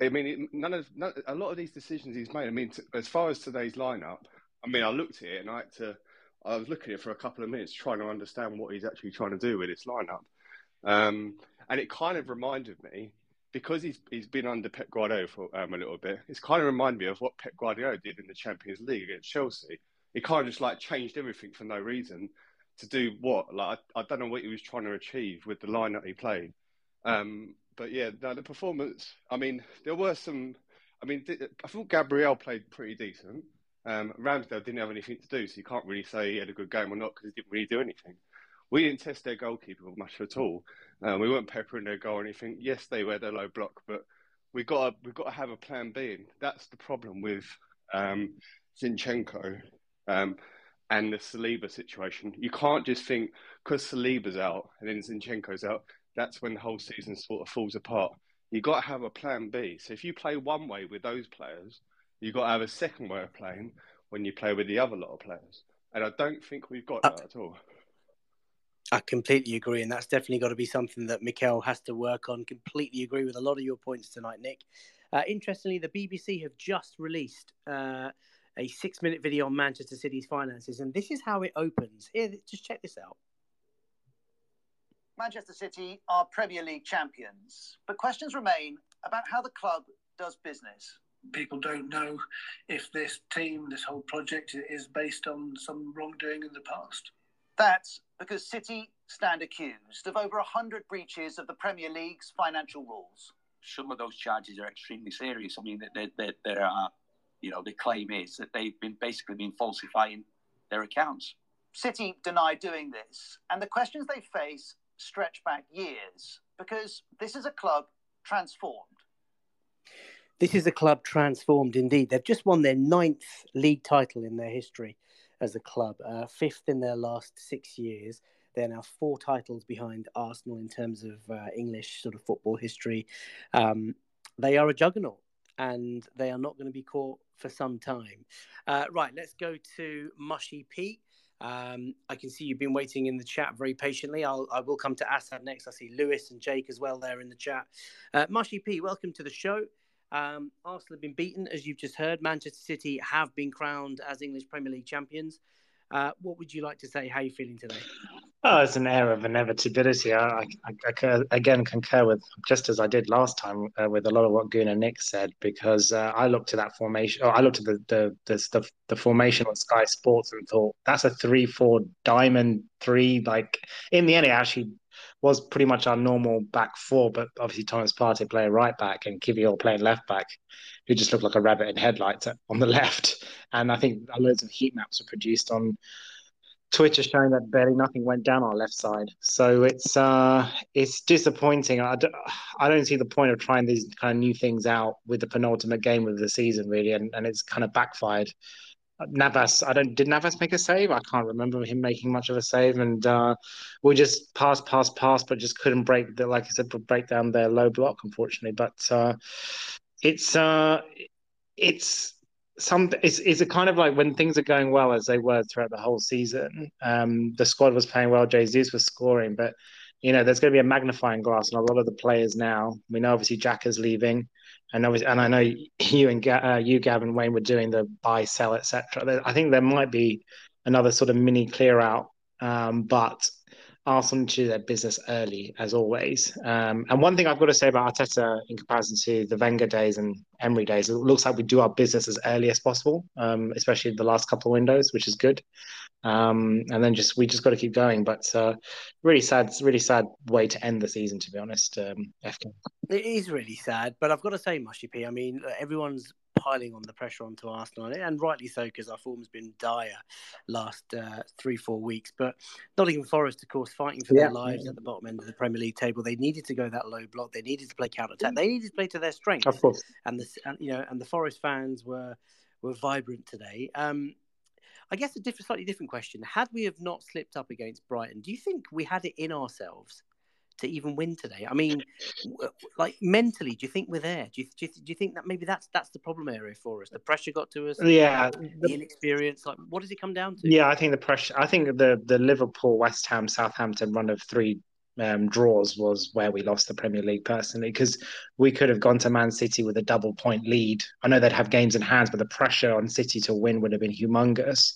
I mean, none of none, a lot of these decisions he's made. I mean, as far as today's lineup, I mean, I looked at it and I had to. I was looking at it for a couple of minutes, trying to understand what he's actually trying to do with this lineup. Um, and it kind of reminded me because he's he's been under Pep Guardiola for um, a little bit. It's kind of reminded me of what Pep Guardiola did in the Champions League against Chelsea. He kind of just like changed everything for no reason to do what? Like I, I, don't know what he was trying to achieve with the line that he played. Um, but yeah, the performance. I mean, there were some. I mean, I thought Gabriel played pretty decent. Um, Ramsdale didn't have anything to do, so you can't really say he had a good game or not because he didn't really do anything. We didn't test their goalkeeper much at all. Um, we weren't peppering their goal or anything. Yes, they were their low block, but we got to, we've got to have a plan B, and that's the problem with um, Zinchenko um, and the Saliba situation. You can't just think because Saliba's out and then Zinchenko's out, that's when the whole season sort of falls apart. You've got to have a plan B. So if you play one way with those players, you've got to have a second way of playing when you play with the other lot of players. And I don't think we've got that at all. I completely agree, and that's definitely got to be something that Mikel has to work on. Completely agree with a lot of your points tonight, Nick. Uh, interestingly, the BBC have just released uh, a six-minute video on Manchester City's finances, and this is how it opens. Here, just check this out. Manchester City are Premier League champions, but questions remain about how the club does business. People don't know if this team, this whole project, is based on some wrongdoing in the past. That's because City stand accused of over 100 breaches of the Premier League's financial rules. Some of those charges are extremely serious. I mean, there, there, there are, you know, the claim is that they've been basically been falsifying their accounts. City deny doing this, and the questions they face stretch back years because this is a club transformed. This is a club transformed indeed. They've just won their ninth league title in their history as a club, uh, fifth in their last six years. They're now four titles behind Arsenal in terms of uh, English sort of football history. Um, they are a juggernaut and they are not going to be caught for some time. Uh, right, let's go to Mushy Pete. Um, I can see you've been waiting in the chat very patiently. I'll, I will come to Assad next. I see Lewis and Jake as well there in the chat. Uh, Mushy P, welcome to the show. Um, Arsenal have been beaten, as you've just heard. Manchester City have been crowned as English Premier League champions. Uh, what would you like to say? How are you feeling today? Oh, it's an air of inevitability. I, I, I, again concur with just as I did last time uh, with a lot of what Gunnar Nick said because uh, I looked at that formation. Or I looked at the the, the the the formation on Sky Sports and thought that's a three-four diamond three. Like in the end, it actually was pretty much our normal back four, but obviously Thomas Partey playing right back and Kiwior playing left back, who just looked like a rabbit in headlights on the left. And I think loads of heat maps were produced on Twitter showing that barely nothing went down our left side. So it's uh, it's disappointing. I don't, I don't see the point of trying these kind of new things out with the penultimate game of the season, really, and, and it's kind of backfired. Navas, I don't. Did Navas make a save? I can't remember him making much of a save, and uh, we just passed, passed, passed, but just couldn't break the, like I said, break down their low block, unfortunately. But uh, it's uh, it's some it's, it's a kind of like when things are going well as they were throughout the whole season. Um, the squad was playing well, Jesus was scoring, but you know there's going to be a magnifying glass on a lot of the players now. We know obviously Jack is leaving and obviously, and I know you and uh, you, Gavin Wayne, were doing the buy, sell, etc. I think there might be another sort of mini clear out, um, but Arsenal to their business early as always. Um, and one thing I've got to say about Arteta in comparison to the Wenger days and Emery days, it looks like we do our business as early as possible, um, especially the last couple of windows, which is good. Um, and then just we just got to keep going. But uh, really sad, really sad way to end the season, to be honest. Um, FK. It is really sad, but I've got to say, Mushy P. I mean, everyone's piling on the pressure onto Arsenal, and rightly so because our form's been dire last uh, three, four weeks. But Nottingham Forest, of course, fighting for yeah. their lives at the bottom end of the Premier League table. They needed to go that low block. They needed to play counter attack. They needed to play to their strength. Of course, and the and, you know, and the Forest fans were were vibrant today. Um, I guess a different, slightly different question. Had we have not slipped up against Brighton, do you think we had it in ourselves to even win today? I mean, like mentally, do you think we're there? Do you, do you, do you think that maybe that's that's the problem area for us? The pressure got to us. Yeah, the inexperience. Like, what does it come down to? Yeah, I think the pressure. I think the the Liverpool, West Ham, Southampton run of three um, draws was where we lost the Premier League personally because we could have gone to Man City with a double point lead. I know they'd have games in hands, but the pressure on City to win would have been humongous.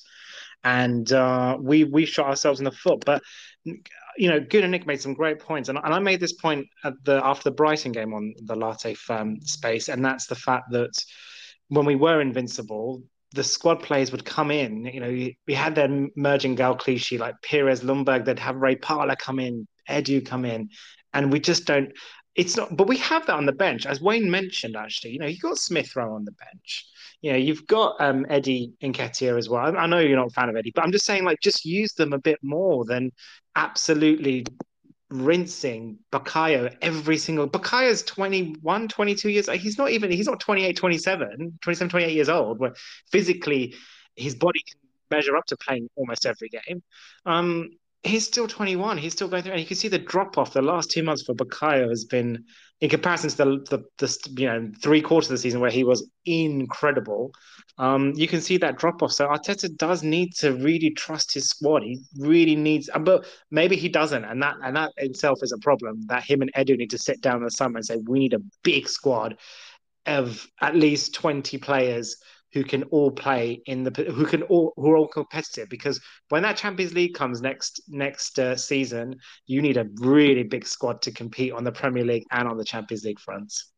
And uh, we we shot ourselves in the foot. But you know, Good and Nick made some great points, and, and I made this point at the after the Brighton game on the Latte Firm space, and that's the fact that when we were invincible, the squad players would come in. You know, we had their merging Gael Clichy like Pires Ljungberg. They'd have Ray Parlour come in, Edu come in, and we just don't. It's not, but we have that on the bench, as Wayne mentioned. Actually, you know, you got Smith Rowe on the bench. you know, you've got um, Eddie Nketiah as well. I, I know you're not a fan of Eddie, but I'm just saying, like, just use them a bit more than absolutely rinsing Bukayo every single Bukayo's 21 22 years he's not even he's not 28 27 27 28 years old where physically his body can measure up to playing almost every game um he's still 21 he's still going through and you can see the drop off the last two months for Bukayo has been in comparison to the, the, the you know three quarters of the season where he was incredible um, you can see that drop off. So Arteta does need to really trust his squad. He really needs, uh, but maybe he doesn't, and that and that itself is a problem. That him and Edu need to sit down in the summer and say we need a big squad of at least twenty players who can all play in the who can all who are all competitive. Because when that Champions League comes next next uh, season, you need a really big squad to compete on the Premier League and on the Champions League fronts.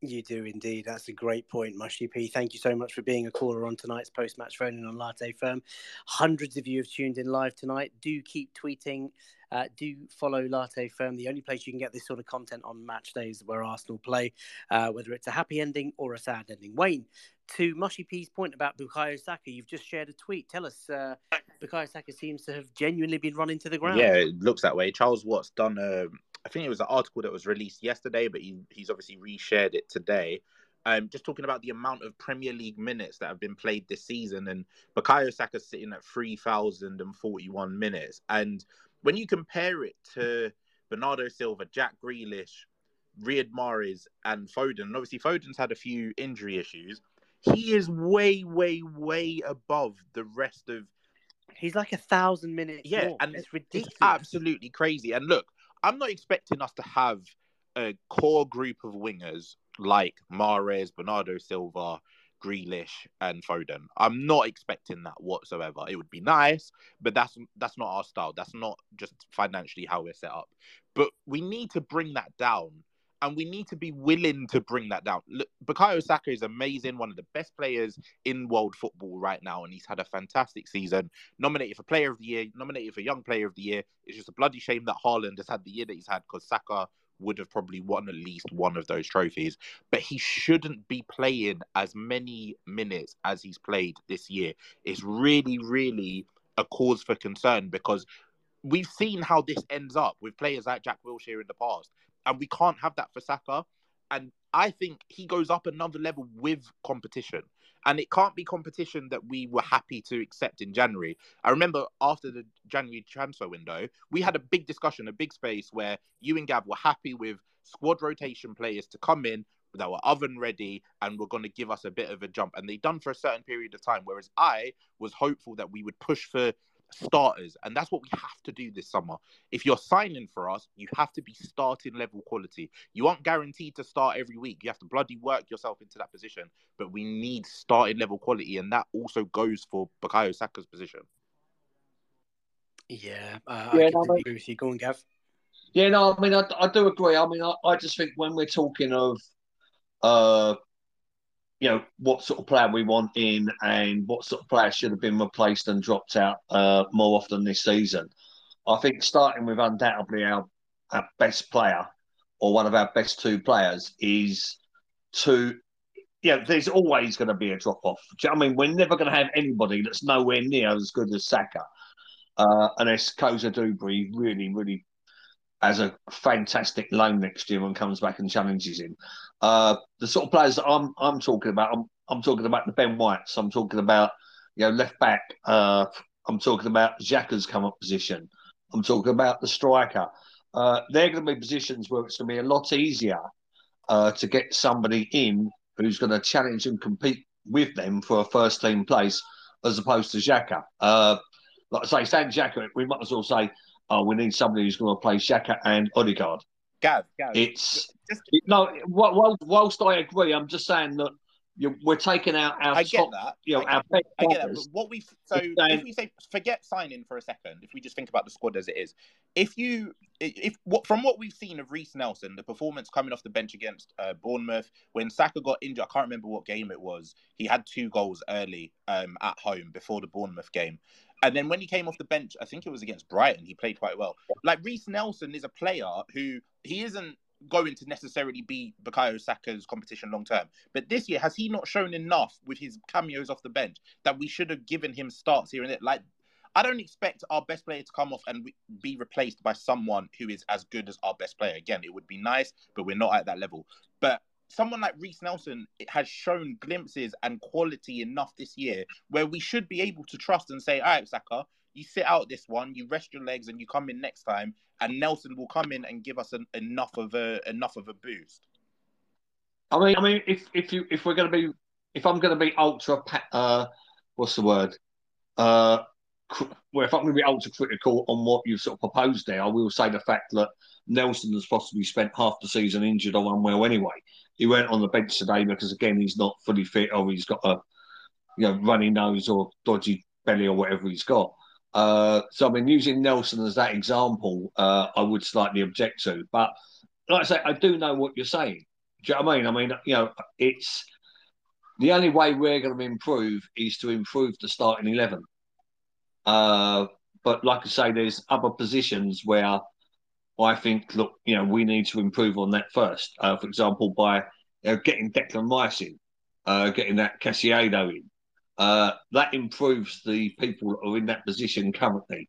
You do indeed. That's a great point, Mushy P. Thank you so much for being a caller on tonight's post match phone in on Latte Firm. Hundreds of you have tuned in live tonight. Do keep tweeting. Uh, do follow Latte Firm, the only place you can get this sort of content on match days where Arsenal play, uh, whether it's a happy ending or a sad ending. Wayne, to Mushy P's point about Bukayo Saka, you've just shared a tweet. Tell us, uh, Bukayo Saka seems to have genuinely been run into the ground. Yeah, it looks that way. Charles Watts done a I think it was an article that was released yesterday, but he, he's obviously reshared it today. Um, just talking about the amount of Premier League minutes that have been played this season, and Bukayo Saka's sitting at three thousand and forty-one minutes. And when you compare it to Bernardo Silva, Jack Grealish, Riyad Mahrez, and Foden, and obviously Foden's had a few injury issues. He is way, way, way above the rest of. He's like a thousand minutes. Yeah, more. and it's ridiculous. It's absolutely crazy. And look, I'm not expecting us to have a core group of wingers like Mahrez, Bernardo Silva, Grealish, and Foden. I'm not expecting that whatsoever. It would be nice, but that's that's not our style. That's not just financially how we're set up. But we need to bring that down and we need to be willing to bring that down. Look, Bukayo Saka is amazing, one of the best players in world football right now, and he's had a fantastic season. Nominated for Player of the Year, nominated for Young Player of the Year. It's just a bloody shame that Haaland has had the year that he's had because Saka would have probably won at least one of those trophies. But he shouldn't be playing as many minutes as he's played this year. It's really, really a cause for concern because we've seen how this ends up with players like Jack Wilshere in the past and we can't have that for Saka. And I think he goes up another level with competition. And it can't be competition that we were happy to accept in January. I remember after the January transfer window, we had a big discussion, a big space where you and Gav were happy with squad rotation players to come in that were oven ready and were going to give us a bit of a jump. And they done for a certain period of time. Whereas I was hopeful that we would push for starters, and that's what we have to do this summer. If you're signing for us, you have to be starting level quality. You aren't guaranteed to start every week. You have to bloody work yourself into that position, but we need starting level quality, and that also goes for Bukayo Saka's position. Yeah, uh, Yeah, I no, completely agree with you. Go on, Gav. Yeah, no, I mean, I, I do agree. I mean, I, I just think when we're talking of, uh, you know, what sort of player we want in and what sort of player should have been replaced and dropped out uh, more often this season, I think starting with undoubtedly our, our best player or one of our best two players is to, yeah, there's always going to be a drop off. I mean, we're never going to have anybody that's nowhere near as good as Saka. Uh, unless Cozier-Duberry really, really as a fantastic loan next year and comes back and challenges him. Uh, the sort of players that I'm I'm talking about, I'm I'm talking about the Ben Whites. I'm talking about you know left back. Uh, I'm talking about Xhaka's come up position. I'm talking about the striker. Uh, they're going to be positions where it's going to be a lot easier uh, to get somebody in who's going to challenge and compete with them for a first team place as opposed to Xhaka. Uh, like I say, Stan Xhaka, we might as well say oh, we need somebody who's going to play Xhaka and Ødegaard. Gav, Gav. It's no. Whilst, whilst I agree, I'm just saying that you, we're taking out our. I get top, that. You know, I our get, I get that. But what we so saying- if we say forget signing for a second, if we just think about the squad as it is, if you if what from what we've seen of Reiss Nelson, the performance coming off the bench against uh, Bournemouth when Saka got injured, I can't remember what game it was. He had two goals early um, at home before the Bournemouth game. And then when he came off the bench, I think it was against Brighton, he played quite well. Like Reiss Nelson is a player who he isn't going to necessarily be Bukayo Saka's competition long term. But this year, has he not shown enough with his cameos off the bench that we should have given him starts here and there? Like, I don't expect our best player to come off and be replaced by someone who is as good as our best player. Again, it would be nice, but we're not at that level. But someone like Reiss Nelson has shown glimpses and quality enough this year where we should be able to trust and say, all right, Saka, you sit out this one, you rest your legs, and you come in next time, and Nelson will come in and give us an, enough of a enough of a boost. I mean, I mean, if if you if we're going to be if I'm going to be ultra, uh, what's the word? Uh, well, if I'm going to be ultra critical on what you've sort of proposed there, I will say the fact that Nelson has possibly spent half the season injured or unwell anyway. He went on the bench today because again he's not fully fit or he's got a you know runny nose or dodgy belly or whatever he's got. Uh, so I mean, using Nelson as that example, uh, I would slightly object to. But like I say, I do know what you're saying. Do you know what I mean? I mean, you know, it's the only way we're going to improve is to improve the starting eleven. Uh, but like I say, there's other positions where I think, look, you know, we need to improve on that first. Uh, for example, by you know, getting Declan Rice in, uh, getting that Caicedo in, uh, that improves the people that are in that position currently.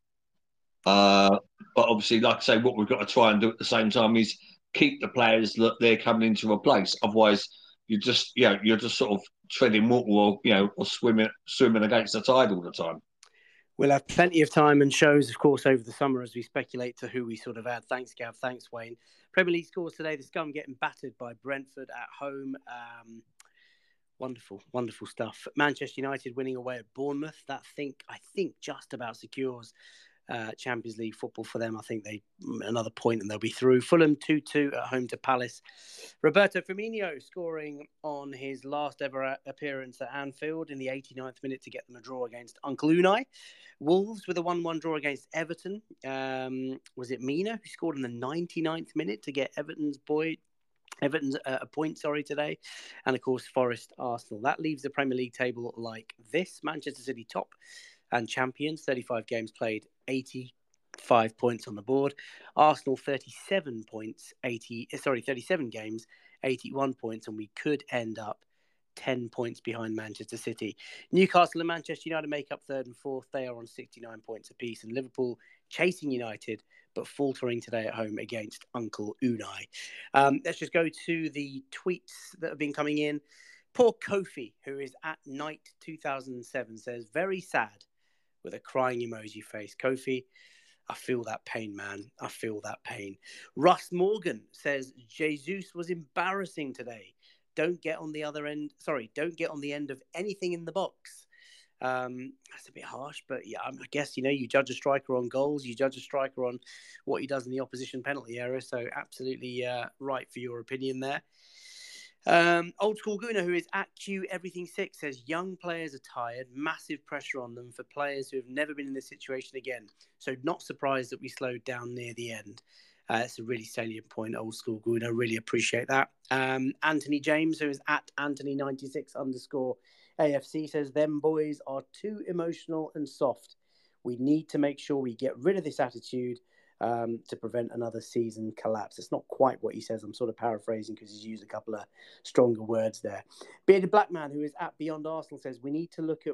Uh, but obviously, like I say, what we've got to try and do at the same time is keep the players that they're coming in to replace. Otherwise, you just, you know, you're just sort of treading water or you know, or swimming swimming against the tide all the time. We'll have plenty of time and shows, of course, over the summer as we speculate to who we sort of add. Thanks, Gav. Thanks, Wayne. Premier League scores today. The Scum getting battered by Brentford at home. Um, wonderful, wonderful stuff. Manchester United winning away at Bournemouth. That think I think just about secures uh, Champions League football for them. I think they another point and they'll be through. Fulham two two at home to Palace. Roberto Firmino scoring on his last ever appearance at Anfield in the 89th minute to get them a draw against Uncle Unai. Wolves with a 1 1 draw against Everton. Um, was it Mina who scored in the 99th minute to get Everton's boy Everton's uh, a point, sorry, today. And of course, Forest Arsenal. That leaves the Premier League table like this Manchester City top and champions, 35 games played, 85 points on the board. Arsenal, 37 points, 80, sorry, 37 games, 81 points. And we could end up 10 points behind Manchester City. Newcastle and Manchester United make up third and fourth. They are on 69 points apiece. And Liverpool chasing United, but faltering today at home against Uncle Unai. Um, let's just go to the tweets that have been coming in. Poor Kofi, who is at night 2007, says, very sad with a crying emoji face. Kofi, I feel that pain, man. I feel that pain. Russ Morgan says, Jesus was embarrassing today don't get on the other end. Sorry, don't get on the end of anything in the box. Um, that's a bit harsh, but yeah, I guess you know you judge a striker on goals, you judge a striker on what he does in the opposition penalty area. So absolutely uh, right for your opinion there. Um, old school Guna, who is at Q Everything Six, says young players are tired, massive pressure on them for players who have never been in this situation again. So not surprised that we slowed down near the end. Uh, it's a really salient point, old school. I really appreciate that. Um, Anthony James, who is at Anthony96 underscore AFC, says, Them boys are too emotional and soft. We need to make sure we get rid of this attitude um, to prevent another season collapse. It's not quite what he says. I'm sort of paraphrasing because he's used a couple of stronger words there. Bearded Black Man, who is at Beyond Arsenal, says, We need to look at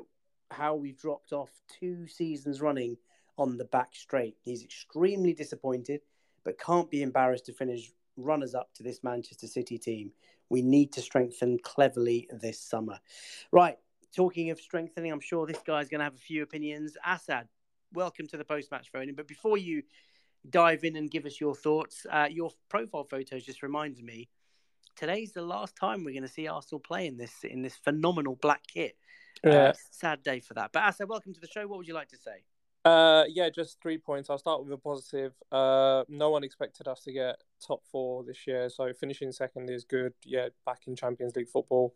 how we've dropped off two seasons running on the back straight. He's extremely disappointed but can't be embarrassed to finish runners up to this Manchester City team. We need to strengthen cleverly this summer. Right, talking of strengthening, I'm sure this guy's going to have a few opinions. Assad, welcome to the post match phone. But before you dive in and give us your thoughts, uh, your profile photos just reminded me today's the last time we're going to see Arsenal play in this in this phenomenal black kit. Uh, yeah. Uh, sad day for that. But Assad, welcome to the show. What would you like to say? Uh, yeah, just three points. I'll start with a positive. Uh, no one expected us to get top four this year, so finishing second is good. Yeah, back in Champions League football.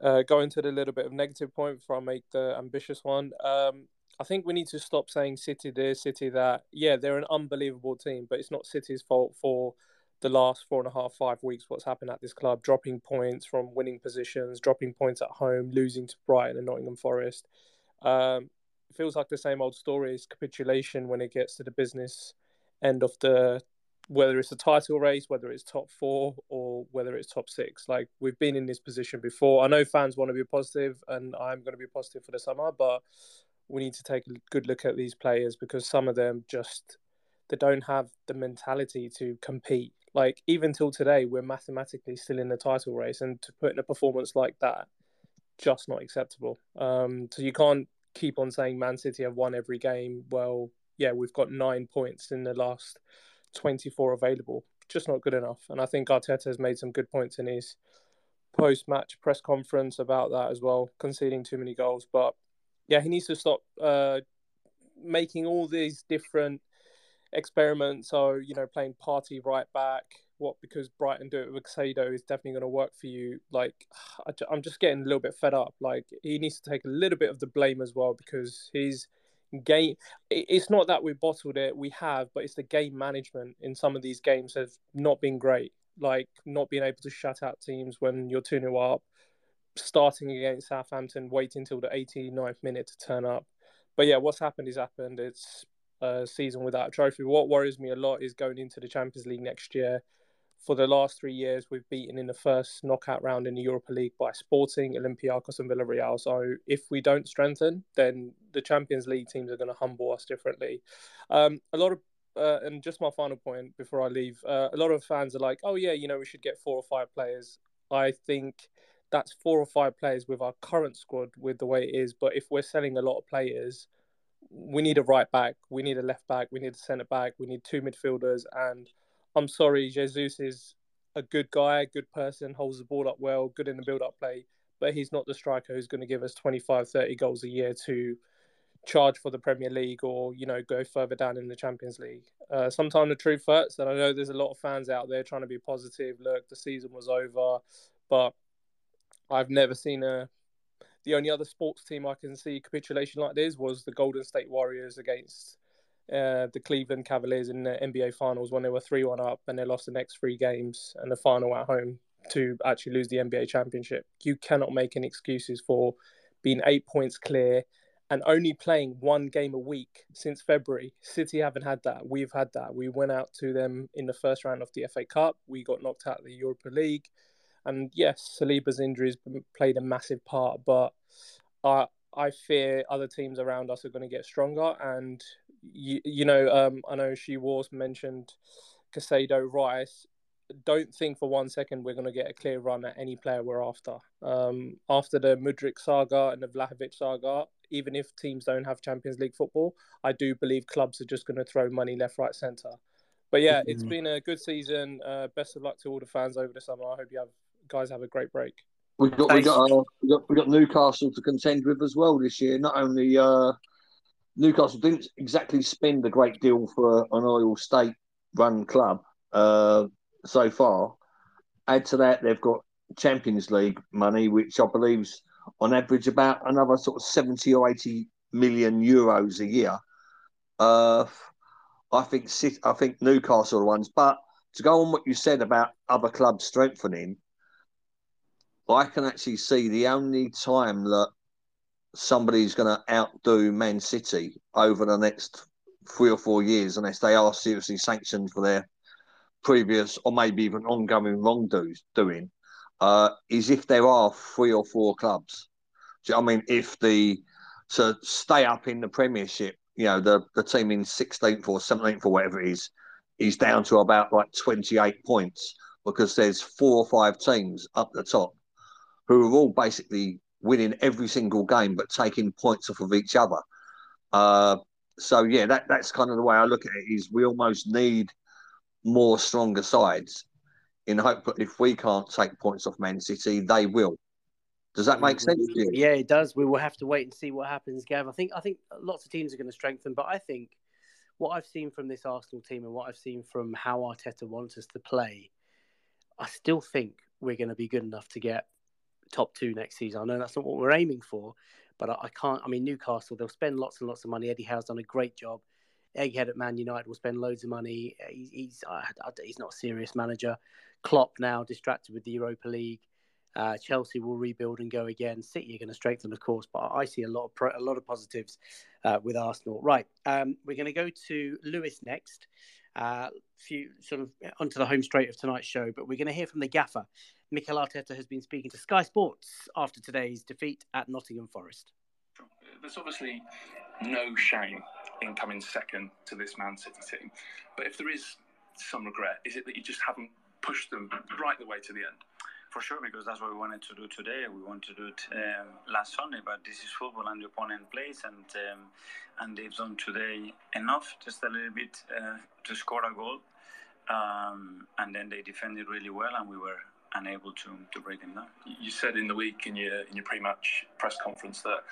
Uh, going to the little bit of negative point before I make the ambitious one. Um, I think we need to stop saying City this, City that. Yeah, they're an unbelievable team, but it's not City's fault for the last four and a half, five weeks. What's happened at this club? Dropping points from winning positions, dropping points at home, losing to Brighton and Nottingham Forest. Um, feels like the same old story. is capitulation when it gets to the business end of the whether it's a title race, whether it's top four, or whether it's top six. Like we've been in this position before. I know fans want to be positive, and I'm going to be positive for the summer, but we need to take a good look at these players because some of them just they don't have the mentality to compete. Like even till today, we're mathematically still in the title race, and to put in a performance like that, just not acceptable. Um, so you can't keep on saying Man City have won every game. Well, yeah, we've got nine points in the last 24 available. Just not good enough. And I think Arteta has made some good points in his post match press conference about that as well, conceding too many goals. But yeah, he needs to stop uh, making all these different experiments. So, you know, playing Partey right back, what because Brighton do it with Caicedo is definitely going to work for you. Like, I'm just getting a little bit fed up. Like, he needs to take a little bit of the blame as well because he's game. It's not that we bottled it, we have, but it's the game management in some of these games has not been great. Like not being able to shut out teams when you're 2 0 up, starting against Southampton, waiting until the 89th minute to turn up. But yeah, what's happened is happened. It's a season without a trophy. What worries me a lot is going into the Champions League next year for the last three years, we've beaten in the first knockout round in the Europa League by Sporting, Olympiacos, and Villarreal. So if we don't strengthen, then the Champions League teams are going to humble us differently. Um, a lot of uh, and just my final point before I leave, uh, a lot of fans are like, "Oh yeah, you know, we should get four or five players." I think that's four or five players with our current squad with the way it is. But if we're selling a lot of players, we need a right back, we need a left back, we need a centre back, we need two midfielders, and I'm sorry, Jesus is a good guy, good person, holds the ball up well, good in the build up play, but he's not the striker who's going to give us 25, 30 goals a year to charge for the Premier League or, you know, go further down in the Champions League. Uh, sometimes the truth hurts, and I know there's a lot of fans out there trying to be positive. Look, the season was over, but I've never seen a. The only other sports team I can see capitulation like this was the Golden State Warriors against uh, the Cleveland Cavaliers in the NBA Finals when they were 3 1 up and they lost the next three games and the final at home to actually lose the NBA championship. You cannot make any excuses for being eight points clear and only playing one game a week since February. City haven't had that. We've had that. We went out to them in the first round of the FA Cup. We got knocked out of the Europa League. And yes, Saliba's injuries played a massive part, but I, I fear other teams around us are going to get stronger. And you, you know, um, I know she was mentioned Caicedo, Rice. Don't think for one second we're going to get a clear run at any player we're after. Um, after the Mudryk saga and the Vlahovic saga, even if teams don't have Champions League football, I do believe clubs are just going to throw money left, right, centre. But yeah, it's been a good season. Uh, best of luck to all the fans over the summer. I hope you have guys have a great break. We got we got, uh, we got we got Newcastle to contend with as well this year. Not only uh, Newcastle didn't exactly spend a great deal for an oil state run club uh, so far. Add to that, they've got Champions League money, which I believe's on average about another sort of 70 or 80 million euros a year. Uh, I think I think Newcastle are the ones. But to go on what you said about other clubs strengthening, I can actually see the only time that somebody's going to outdo Man City over the next three or four years unless they are seriously sanctioned for their previous or maybe even ongoing wrongdoing uh, is if there are three or four clubs. I mean, if the to stay up in the Premiership, you know, the, the team in 16th or 17th or whatever it is, is down to about like 28 points because there's four or five teams up the top who are all basically winning every single game but taking points off of each other. Uh, so yeah, that that's kind of the way I look at it. Is we almost need more stronger sides in hope that if we can't take points off Man City, they will. Does that make sense to you? Yeah, it does. We will have to wait and see what happens, Gav. I think I think lots of teams are going to strengthen, but I think what I've seen from this Arsenal team and what I've seen from how Arteta wants us to play, I still think we're going to be good enough to get top two next season. I know that's not what we're aiming for, but I, I can't. I mean, Newcastle they'll spend lots and lots of money. Eddie Howe's done a great job. Egghead at Man United will spend loads of money. He's he's, he's not a serious manager. Klopp now distracted with the Europa League. Uh, Chelsea will rebuild and go again. City are going to strengthen, of course, but I see a lot of pro- a lot of positives uh, with Arsenal. Right, um, we're going to go to Lewis next. Uh, few sort of onto the home straight of tonight's show, but we're going to hear from the gaffer. Mikel Arteta has been speaking to Sky Sports after today's defeat at Nottingham Forest. There's obviously no shame in coming second to this Man City team, but if there is some regret, is it that you just haven't pushed them right the way to the end? For sure, because that's what we wanted to do today. We wanted to do it um, last Sunday, but this is football, and the opponent plays, and um, and they've done today enough, just a little bit, uh, to score a goal, um, and then they defended really well, and we were unable to, to break him down. You said in the week in your in your pre-match press conference that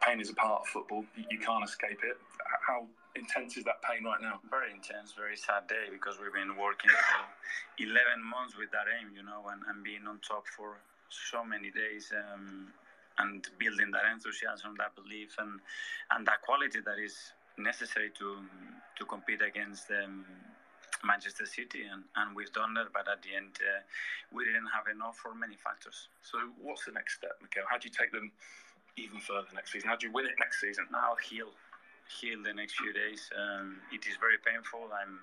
pain is a part of football. You, you can't escape it. How intense is that pain right now? Very intense, very sad day because we've been working for 11 months with that aim, you know, and, and being on top for so many days. Um, and building that enthusiasm, that belief, and and that quality that is necessary to to compete against um, Manchester City, and, and we've done that. But at the end, uh, we didn't have enough for many factors. So, what's the next step, Mikel? How do you take them even further next season? How do you win it next season? Now heal, heal the next few days. Um, it is very painful. I'm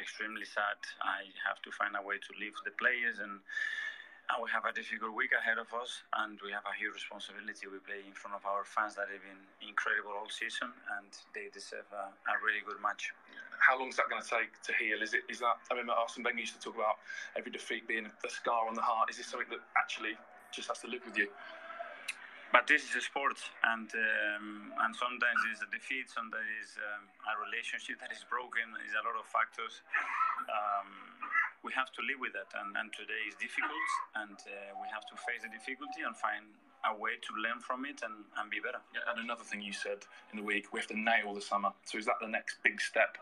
extremely sad. I have to find a way to leave the players and and we have a difficult week ahead of us, and we have a huge responsibility. We play in front of our fans that have been incredible all season, and they deserve a, a really good match. How long is that going to take to heal? Is it is that? I remember Arsene Wenger used to talk about every defeat being a scar on the heart. Is this something that actually just has to live with you? But this is a sport, and um, and sometimes it's a defeat, sometimes it's um, a relationship that is broken. There's a lot of factors. Um, we have to live with that, and, and today is difficult, and uh, we have to face the difficulty and find a way to learn from it and, and be better. Yeah, and another thing you said in the week, we have to nail the summer. So is that the next big step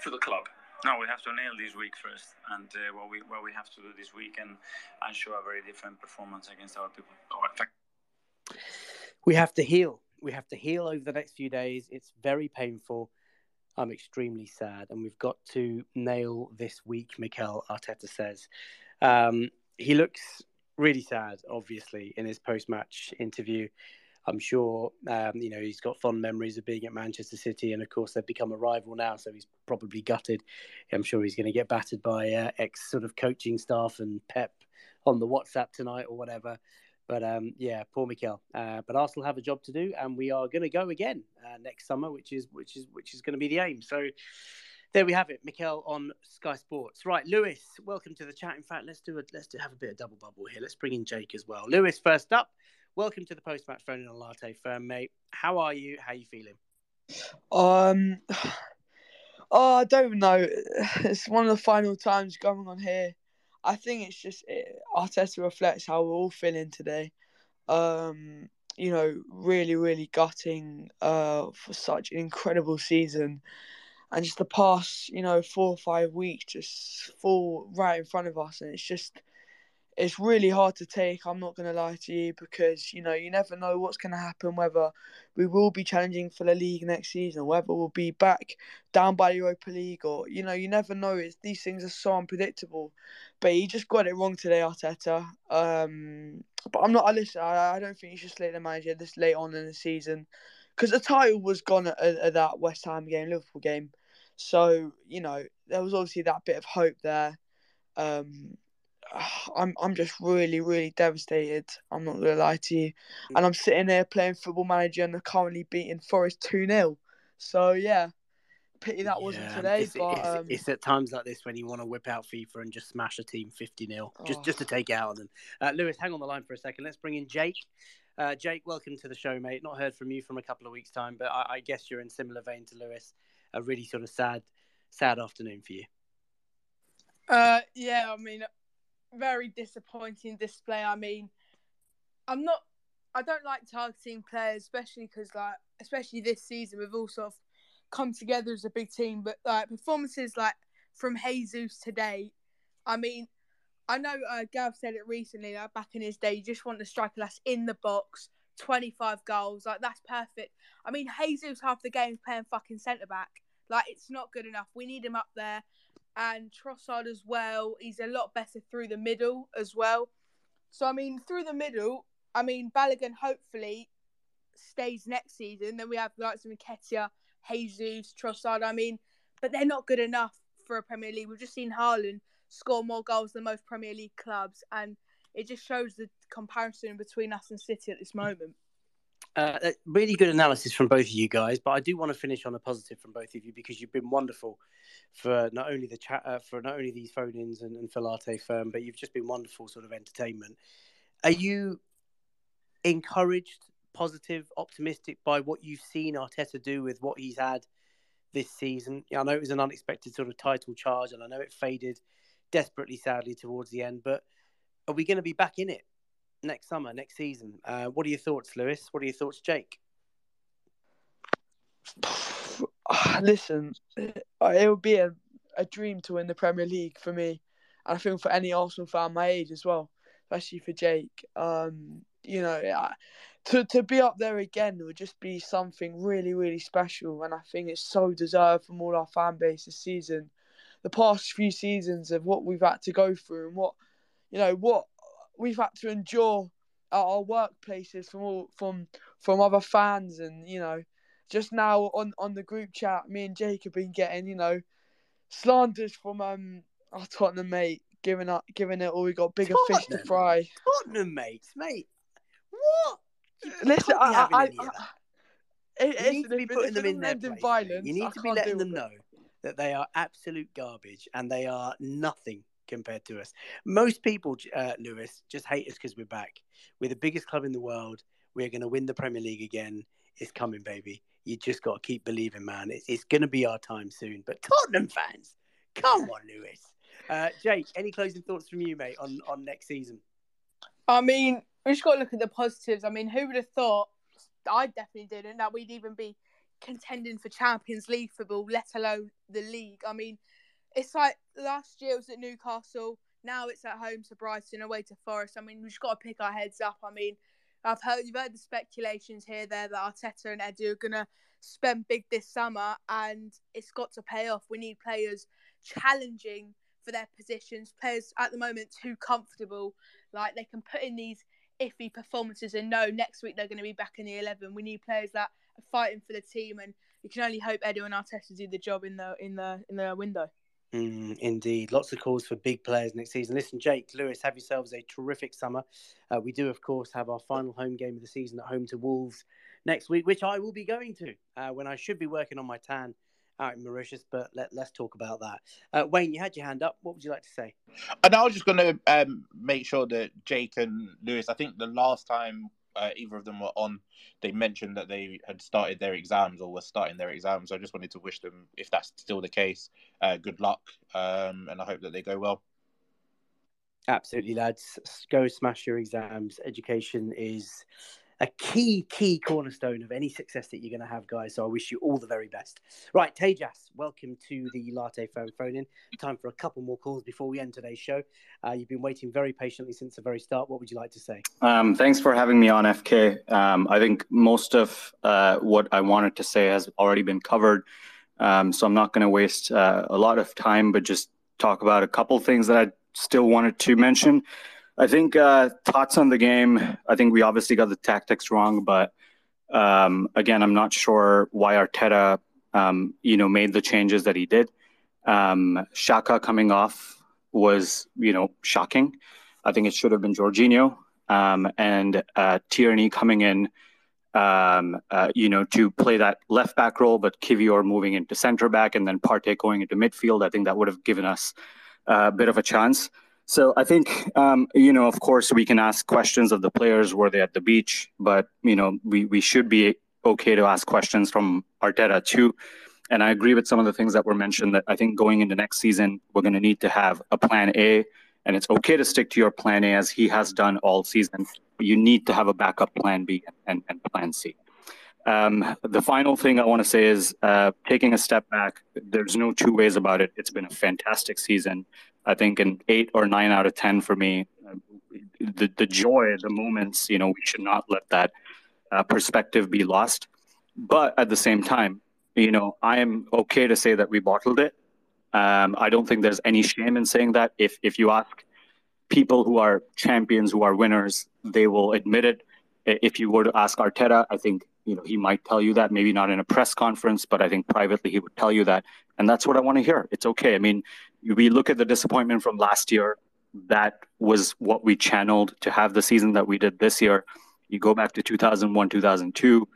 for the club? No, we have to nail this week first, and uh, what we what we have to do this week, and, and show a very different performance against our people. All right, thank we have to heal. We have to heal over the next few days. It's very painful. I'm extremely sad, and we've got to nail this week. Mikel Arteta says um, he looks really sad, obviously, in his post-match interview. I'm sure um, you know he's got fond memories of being at Manchester City, and of course they've become a rival now, so he's probably gutted. I'm sure he's going to get battered by uh, ex sort of coaching staff and Pep on the WhatsApp tonight or whatever. But um, yeah, poor Mikel. Uh, but Arsenal have a job to do, and we are going to go again uh, next summer, which is which is which is going to be the aim. So there we have it, Mikel on Sky Sports. Right, Lewis, welcome to the chat. In fact, let's do a let's do have a bit of double bubble here. Let's bring in Jake as well. Lewis, first up. Welcome to the post match phone in a latte firm, mate. How are you? How are you feeling? Um, oh, I don't know. It's one of the final times going on here. I think it's just it, Arteta reflects how we're all feeling today. Um, you know, really, really gutting uh, for such an incredible season. And just the past, you know, four or five weeks just fall right in front of us. And it's just, it's really hard to take. I'm not going to lie to you because, you know, you never know what's going to happen, whether we will be challenging for the league next season, whether we'll be back down by the Europa League, or, you know, you never know. It's, these things are so unpredictable. But he just got it wrong today, Arteta. Um, but I'm not, I listen, I, I don't think you should slate the manager this late on in the season because the title was gone at, at that West Ham game, Liverpool game. So, you know, there was obviously that bit of hope there. Um, I'm I'm just really really devastated. I'm not gonna lie to you, and I'm sitting here playing Football Manager and I'm currently beating Forest two 0 So yeah, pity that wasn't today. it's, but it's, um, it's at times like this when you want to whip out FIFA and just smash a team 50 0, just, Oh. just to take it out of them. Uh, Lewis, hang on the line for a second. Let's bring in Jake. Uh, Jake, welcome to the show, mate. Not heard from you from a couple of weeks' time, but I, I guess you're in similar vein to Lewis. A really sort of sad, sad afternoon for you. Uh, yeah, I mean, very disappointing display. I mean, I'm not. I don't like targeting players, especially because, like, especially this season, we've all sort of come together as a big team. But like performances like from Jesus today, I mean, I know uh, Gav said it recently. Like back in his day, you just want the striker that's in the box, 25 goals. Like that's perfect. I mean, Jesus half the game's playing fucking centre back. Like it's not good enough. We need him up there, and Trossard as well. He's a lot better through the middle as well. So I mean, through the middle, I mean, Balogun hopefully stays next season. Then we have the likes of Nketiah, Jesus, Trossard. I mean, but they're not good enough for a Premier League. We've just seen Haaland score more goals than most Premier League clubs, and it just shows the comparison between us and City at this moment. Uh, really good analysis from both of you guys, but I do want to finish on a positive from both of you because you've been wonderful for not only the chat, uh, for not only these phone-ins and, and for Latte Firm, but you've just been wonderful sort of entertainment. Are you encouraged, positive, optimistic by what you've seen Arteta do with what he's had this season? I know it was an unexpected sort of title charge, and I know it faded desperately, sadly, towards the end. But are we going to be back in it next summer, next season? Uh, what are your thoughts, Lewis? What are your thoughts, Jake? Listen, it would be a, a dream to win the Premier League for me, and I think for any Arsenal fan my age as well, especially for Jake. Um, you know, to to be up there again would just be something really, really special, and I think it's so deserved from all our fan base this season. The past few seasons of what we've had to go through and what, you know, what we've had to endure at our workplaces from all from from other fans, and you know, just now on on the group chat, me and Jake have been getting, you know, slanders from um our Tottenham mate, giving up, giving it all. We got bigger Tottenham. fish to fry. Tottenham mates, mate. What? Listen, I, I, I, you need to be putting them in their place. Violence, you need to be letting them know that they are absolute garbage and they are nothing compared to us. Most people, uh, Lewis, just hate us because we're back. We're the biggest club in the world. We're going to win the Premier League again. It's coming, baby. You just got to keep believing, man. It's, it's going to be our time soon. But Tottenham fans, come on, Lewis. Uh, Jake, any closing thoughts from you, mate, on, on next season? I mean, we just got to look at the positives. I mean, who would have thought? I definitely didn't that we'd even be contending for Champions League football, let alone the league. I mean, it's like last year was at Newcastle. Now it's at home to Brighton, away to Forest. I mean, we've just got to pick our heads up. I mean, I've heard you've heard the speculations here there that Arteta and Edu are gonna spend big this summer, and it's got to pay off. We need players challenging for their positions. Players at the moment too comfortable, like they can put in these iffy performances and know next week they're going to be back in the 11. We need players that are fighting for the team, and you can only hope Edu and Arteta do the job in the in the in the window. Mm, indeed, lots of calls for big players next season. Listen, Jake, Lewis, have yourselves a terrific summer. Uh, we do, of course, have our final home game of the season at home to Wolves next week, which I will be going to uh, when I should be working on my tan out in Mauritius, but let, us talk about that. Uh, Wayne, you had your hand up. What would you like to say? And I was just going to um, make sure that Jake and Lewis, I think the last time uh, either of them were on, they mentioned that they had started their exams or were starting their exams. I just wanted to wish them, if that's still the case, uh, good luck, um, and I hope that they go well. Absolutely, lads. Go smash your exams. Education is a key, key cornerstone of any success that you're going to have, guys. So I wish you all the very best. Right, Tejas, welcome to the Latte Phone Phone In. Time for a couple more calls before we end today's show. Uh, you've been waiting very patiently since the very start. What would you like to say? Um, thanks for having me on, FK. Um, I think most of uh, what I wanted to say has already been covered. Um, so I'm not going to waste uh, a lot of time, but just talk about a couple things that I still wanted to mention. I think uh, thoughts on the game. I think we obviously got the tactics wrong, but um, again, I'm not sure why Arteta, um, you know, made the changes that he did. Um, Xhaka coming off was, you know, shocking. I think it should have been Jorginho um, and uh, Tierney coming in, um, uh, you know, to play that left back role, but Kiwior moving into centre back and then Partey going into midfield. I think that would have given us a bit of a chance. So I think, um, you know, of course, we can ask questions of the players were they at the beach, but you know, we we should be okay to ask questions from Arteta too. And I agree with some of the things that were mentioned. That I think going into next season, we're going to need to have a plan A, and it's okay to stick to your plan A as he has done all season. But you need to have a backup plan B and, and plan C. Um, the final thing I want to say is uh, taking a step back. There's no two ways about it. It's been a fantastic season. I think an eight or nine out of ten for me. The the joy, the moments, you know, we should not let that uh, perspective be lost. But at the same time, you know, I am okay to say that we bottled it. Um, I don't think there's any shame in saying that. If if you ask people who are champions, who are winners, they will admit it. If you were to ask Arteta, I think you know he might tell you that. Maybe not in a press conference, but I think privately he would tell you that, and that's what I want to hear. It's okay. I mean, we look at the disappointment from last year. That was what we channeled to have the season that we did this year. You go back to 2001, 2002,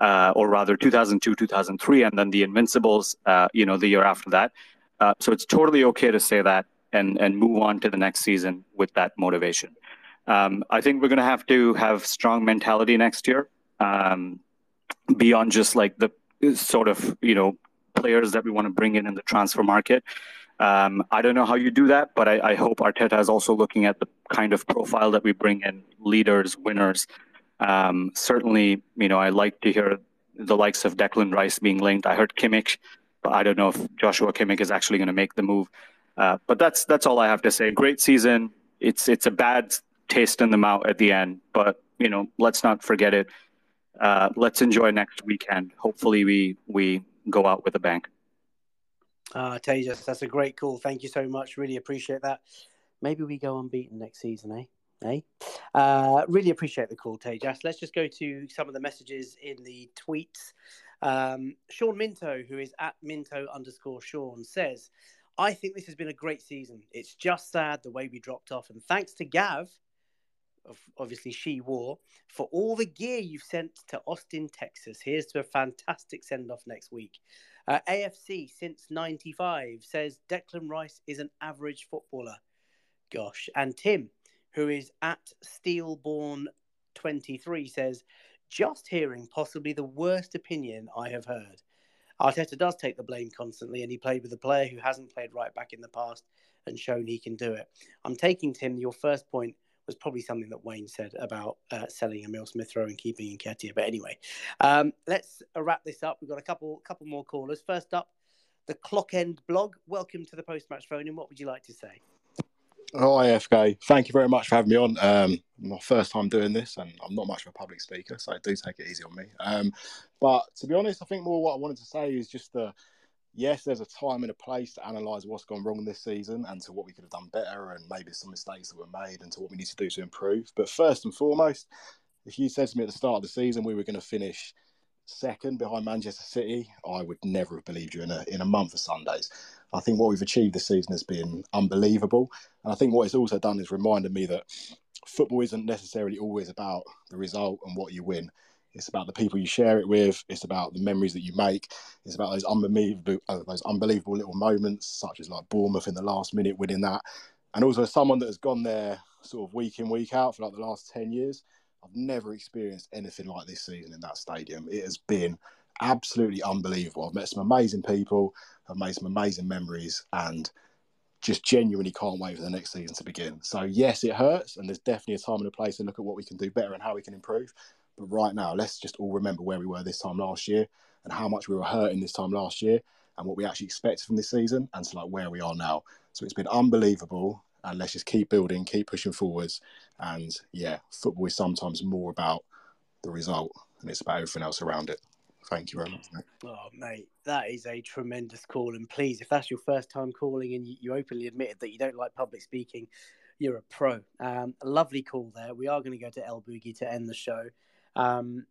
uh, or rather 2002, 2003, and then the Invincibles, uh, you know, the year after that. Uh, so it's totally okay to say that and and move on to the next season with that motivation. Um, I think we're going to have to have strong mentality next year, um, beyond just like the sort of you know players that we want to bring in in the transfer market. Um, I don't know how you do that, but I, I, hope Arteta is also looking at the kind of profile that we bring in: leaders, winners. Um, certainly, you know, I like to hear the likes of Declan Rice being linked. I heard Kimmich, but I don't know if Joshua Kimmich is actually going to make the move. Uh, but that's that's all I have to say. Great season. It's it's a bad taste in the mouth at the end, but you know, let's not forget it. Uh, let's enjoy next weekend. Hopefully, we we go out with a bang. Uh, Tejas, that's a great call. Thank you so much. Really appreciate that. Maybe we go unbeaten next season, eh? Eh? Uh, really appreciate the call, Tejas. Let's just go to some of the messages in the tweets. Um, Sean Minto, who is at Minto underscore Sean, says, I think this has been a great season. It's just sad the way we dropped off. And thanks to Gav, obviously she wore, for all the gear you've sent to Austin, Texas. Here's to a fantastic send off next week. Uh, AFC since 95 says Declan Rice is an average footballer. Gosh. And Tim, who is at Steelborn23, says, just hearing possibly the worst opinion I have heard. Arteta does take the blame constantly, and he played with a player who hasn't played right back in the past and shown he can do it. I'm taking Tim. Your first point was probably something that Wayne said about uh, selling Emil Smith Rowe and keeping Nketiah. But anyway, um, let's wrap this up. We've got a couple couple more callers. First up, the Clock End blog. Welcome to the post match phone. And what would you like to say? Hi, FK. Thank you very much for having me on. Um, my first time doing this, and I'm not much of a public speaker, so do take it easy on me. Um, but to be honest, I think more what I wanted to say is just the yes, there's a time and a place to analyse what's gone wrong this season and to what we could have done better, and maybe some mistakes that were made, and to what we need to do to improve. But first and foremost, if you said to me at the start of the season we were going to finish second behind Manchester City, I would never have believed you in a in a month of Sundays. I think what we've achieved this season has been unbelievable. And I think what it's also done is reminded me that football isn't necessarily always about the result and what you win. It's about the people you share it with. It's about the memories that you make. It's about those unbelievable, uh, those unbelievable little moments, such as like Bournemouth in the last minute winning that. And also, someone that has gone there sort of week in, week out for like the last 10 years, I've never experienced anything like this season in that stadium. It has been absolutely unbelievable. I've met some amazing people. I've made some amazing memories, and just genuinely can't wait for the next season to begin. So yes, it hurts, and there's definitely a time and a place to look at what we can do better and how we can improve. But right now, let's just all remember where we were this time last year and how much we were hurting this time last year and what we actually expected from this season and to like where we are now. So it's been unbelievable. And let's just keep building, keep pushing forwards. And yeah, football is sometimes more about the result and it's about everything else around it. Thank you very much, mate. Oh, mate, that is a tremendous call. And please, if that's your first time calling and you, openly admitted that you don't like public speaking, you're a pro. Um, a lovely call there. We are going to go to El Boogie to end the show. Um,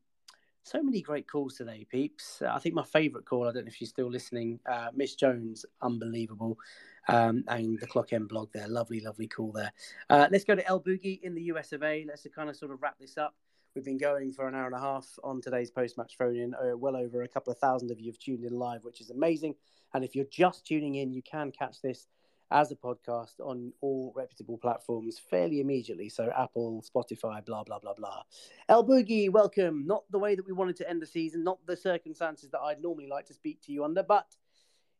so many great calls today, peeps. I think my favourite call, I don't know if you're still listening, uh, Miss Jones, unbelievable. Um, and the Clock End blog there, lovely, lovely call there. Uh, let's go to El Boogie in the US of A. Let's kind of sort of wrap this up. We've been going for an hour and a half on today's post match phone in. Uh, well over a couple of thousand of you have tuned in live, which is amazing. And if you're just tuning in, you can catch this as a podcast on all reputable platforms fairly immediately. So Apple, Spotify, blah blah blah blah. El Boogie, welcome. Not the way that we wanted to end the season, not the circumstances that I'd normally like to speak to you under, but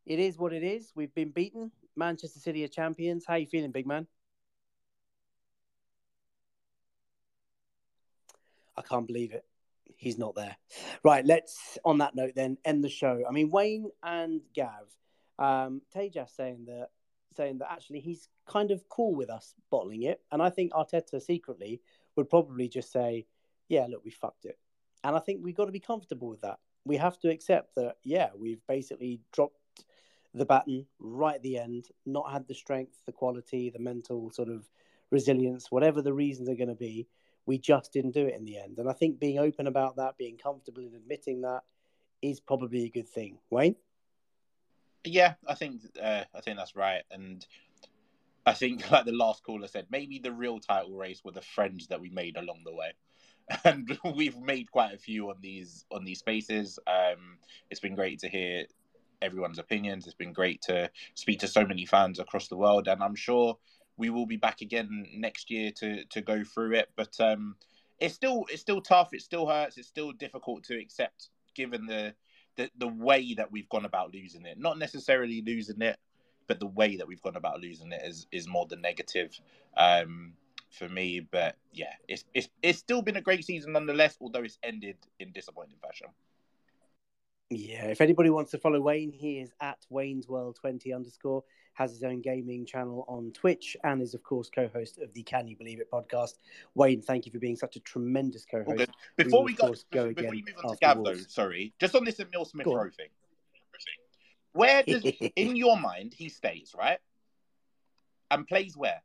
it is what it is. We've been beaten. Manchester City are champions. How you feeling, big man? I can't believe it. He's not there. Right, let's, on that note, then end the show. I mean, Wayne and Gav, um, Tejas saying that saying that actually he's kind of cool with us bottling it. And I think Arteta secretly would probably just say, yeah, look, we fucked it. And I think we've got to be comfortable with that. We have to accept that, yeah, we've basically dropped the baton right at the end, not had the strength, the quality, the mental sort of resilience, whatever the reasons are going to be. We just didn't do it in the end. And I think being open about that, being comfortable in admitting that is probably a good thing. Wayne? Yeah, I think uh, I think that's right. And I think, like the last caller said, maybe the real title race were the friends that we made along the way. And we've made quite a few on these on these spaces. Um, it's been great to hear everyone's opinions. It's been great to speak to so many fans across the world, and I'm sure we will be back again next year to to go through it. But um, it's still it's still tough. It still hurts. It's still difficult to accept, given the the, the way that we've gone about losing it. Not necessarily losing it, but the way that we've gone about losing it is is more the negative um, for me. But yeah, it's it's it's still been a great season nonetheless, although it's ended in disappointing fashion. Yeah, if anybody wants to follow Wayne, he is at Wayne's World 20 underscore, has his own gaming channel on Twitch, and is, of course, co host of the Can You Believe It podcast. Wayne, thank you for being such a tremendous co host. Before we, we go, before, go before you move on to Gav, though, sorry, just on this Emil Smith Rowe thing. Where does, in your mind, he stays, right? And plays where?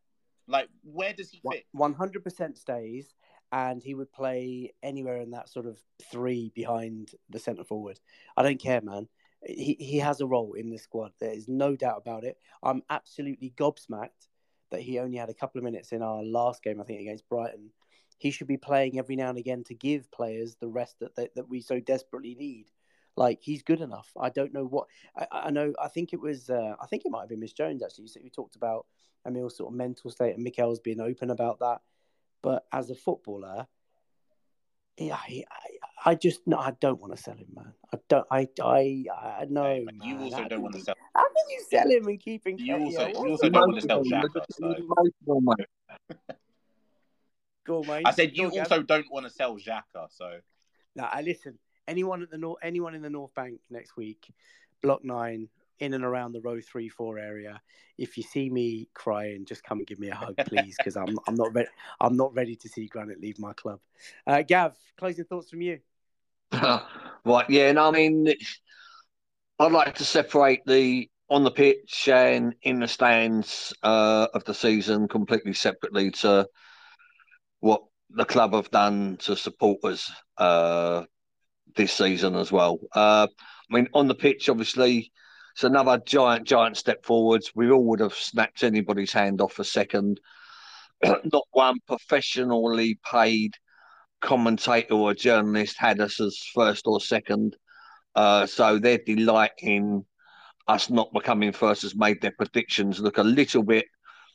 Like, where does he fit? 100% stays and he would play anywhere in that sort of three behind the centre forward. I don't care, man. He he has a role in the squad. There is no doubt about it. I'm absolutely gobsmacked that he only had a couple of minutes in our last game, I think, against Brighton. He should be playing every now and again to give players the rest that that we so desperately need. Like he's good enough. I don't know what I, I know. I think it was. Uh, I think it might have been Miss Jones actually. You, we talked about Emil's sort of mental state, and Mikel's being open about that. But as a footballer, yeah, I, I, just no, I don't want to sell him, man. I don't. I, I, I know. you man. also how don't want to sell. How can you sell him and keep him? You also, you also don't want to sell Xhaka. So. Go on, mate. I said you on, also Gav. don't want to sell Xhaka. So Now, I listen. Anyone at the north, anyone in the North Bank next week, Block Nine, in and around the row three, four area. If you see me crying, just come and give me a hug, please, because I'm I'm not ready. I'm not ready to see Granite leave my club. Uh, Gav, closing thoughts from you. right, yeah, and I mean, I'd like to separate the on the pitch and in the stands uh, of the season completely separately to what the club have done to supporters uh, this season as well. Uh, I mean, on the pitch, obviously, it's another giant, giant step forwards. We all would have snapped anybody's hand off a second. Not one professionally paid commentator or journalist had us as first or second. Uh, so their delight in us not becoming first has made their predictions look a little bit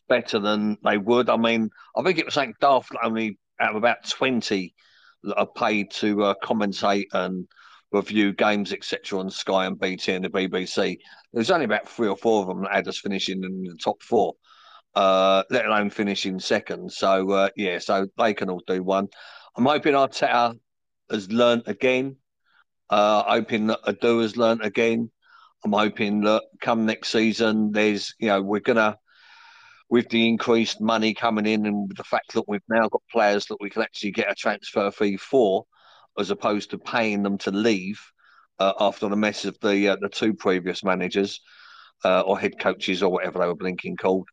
better than they would. I mean, I think it was like daft only out of about 20 that are paid to uh, commentate and review games, etc., on Sky and BT and the BBC. There's only about three or four of them that had us finishing in the top four, uh, let alone finishing second. So, uh, yeah, so they can all do one. I'm hoping Arteta has learnt again. Uh, hoping that Edu has learnt again. I'm hoping that come next season, there's, you know, we're to, with the increased money coming in and the fact that we've now got players that we can actually get a transfer fee for, as opposed to paying them to leave uh, after the mess of the uh, the two previous managers uh, or head coaches or whatever they were blinking called.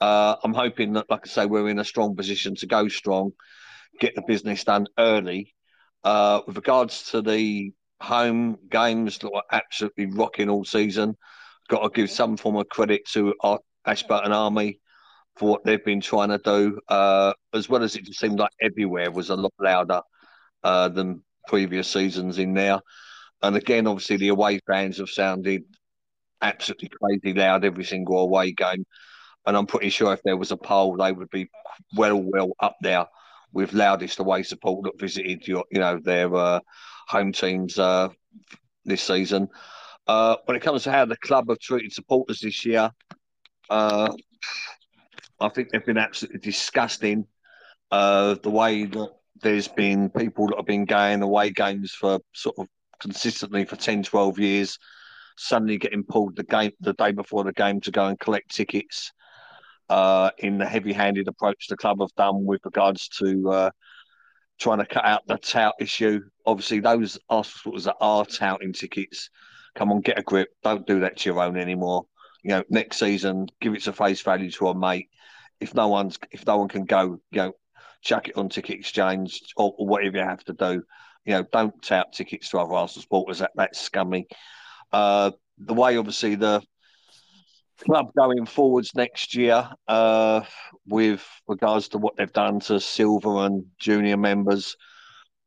Uh, I'm hoping that, like I say, we're in a strong position to go strong, get the business done early. Uh, with regards to the home games that were absolutely rocking all season, got to give some form of credit to our Ashburton Army for what they've been trying to do, uh, as well as it just seemed like everywhere was a lot louder uh, than previous seasons in there. And again, obviously, the away fans have sounded absolutely crazy loud every single away game. And I'm pretty sure if there was a poll, they would be well, well up there with loudest away support that visited your, you know, their uh, home teams uh, this season. Uh, when it comes to how the club have treated supporters this year, uh, I think they've been absolutely disgusting. Uh, the way that there's been people that have been going away games for sort of consistently for 10, 12 years, suddenly getting pulled the game the day before the game to go and collect tickets. Uh, in the heavy-handed approach the club have done with regards to uh, trying to cut out the tout issue. Obviously, those articles that are touting tickets, come on, get a grip. Don't do that to your own anymore. You know, next season, give it to face value to a mate. if no one's if no one can go, you know, chuck it on ticket exchange or, whatever you have to do. You know, don't tout tickets to other Arsenal supporters. That that's scummy. Uh, the way obviously the club going forwards next year, uh, with regards to what they've done to silver and junior members,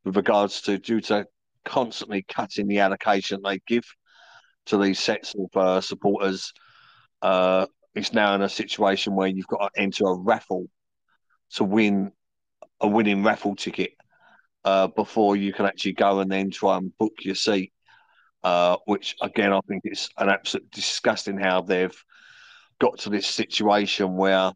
with regards to due to constantly cutting the allocation they give to these sets of uh, supporters, uh, it's now in a situation where you've got to enter a raffle to win a winning raffle ticket uh, before you can actually go and then try and book your seat. Uh, which again, I think is an absolute disgusting how they've got to this situation where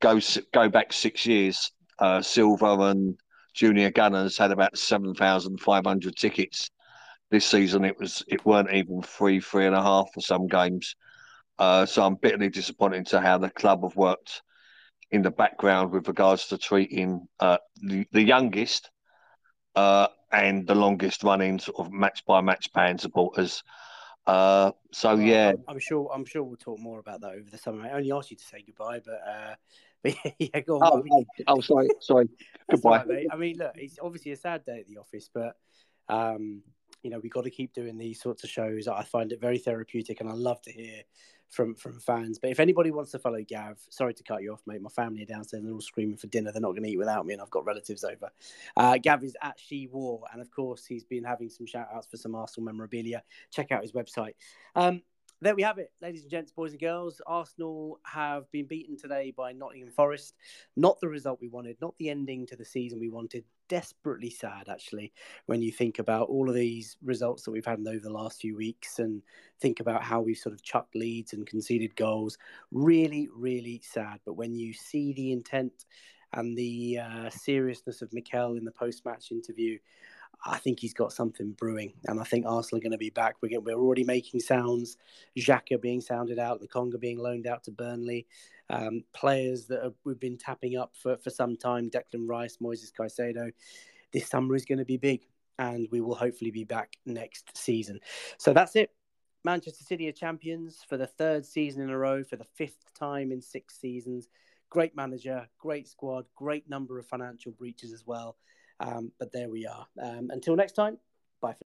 go go back six years, uh, Silver and Junior Gunners had about seven thousand five hundred tickets. This season, it was it weren't even three, three and a half for some games. Uh, so I'm bitterly disappointed to how the club have worked in the background with regards to treating uh, the, the youngest uh, and the longest running sort of match by match band supporters. Uh, so yeah, I'm, I'm sure. I'm sure we'll talk more about that over the summer. I only asked you to say goodbye, but, uh, but yeah, go on. Oh, oh, oh, sorry, sorry. Goodbye. right. I mean, look, it's obviously a sad day at the office, but um, you know, we got to keep doing these sorts of shows. I find it very therapeutic, and I love to hear from from fans. But if anybody wants to follow Gav, sorry to cut you off, mate. My family are downstairs and they're all screaming for dinner. They're not going to eat without me, and I've got relatives over. Uh, Gav is at She War, and of course, he's been having some shout outs for some Arsenal memorabilia. Check out his website. Um, there we have it, ladies and gents, boys and girls. Arsenal have been beaten today by Nottingham Forest. Not the result we wanted, not the ending to the season we wanted. Desperately sad, actually, when you think about all of these results that we've had over the last few weeks and think about how we've sort of chucked leads and conceded goals. Really, really sad. But when you see the intent and the uh, seriousness of Mikel in the post match interview, I think he's got something brewing, and I think Arsenal are going to be back. We're, we're already making sounds. Xhaka being sounded out, Lokonga being loaned out to Burnley, um, players that have, we've been tapping up for, for some time. Declan Rice, Moises Caicedo. This summer is going to be big, and we will hopefully be back next season. So that's it. Manchester City are champions for the third season in a row, for the fifth time in six seasons. Great manager, great squad, great number of financial breaches as well. Um, but there we are. Um, until next time, bye. For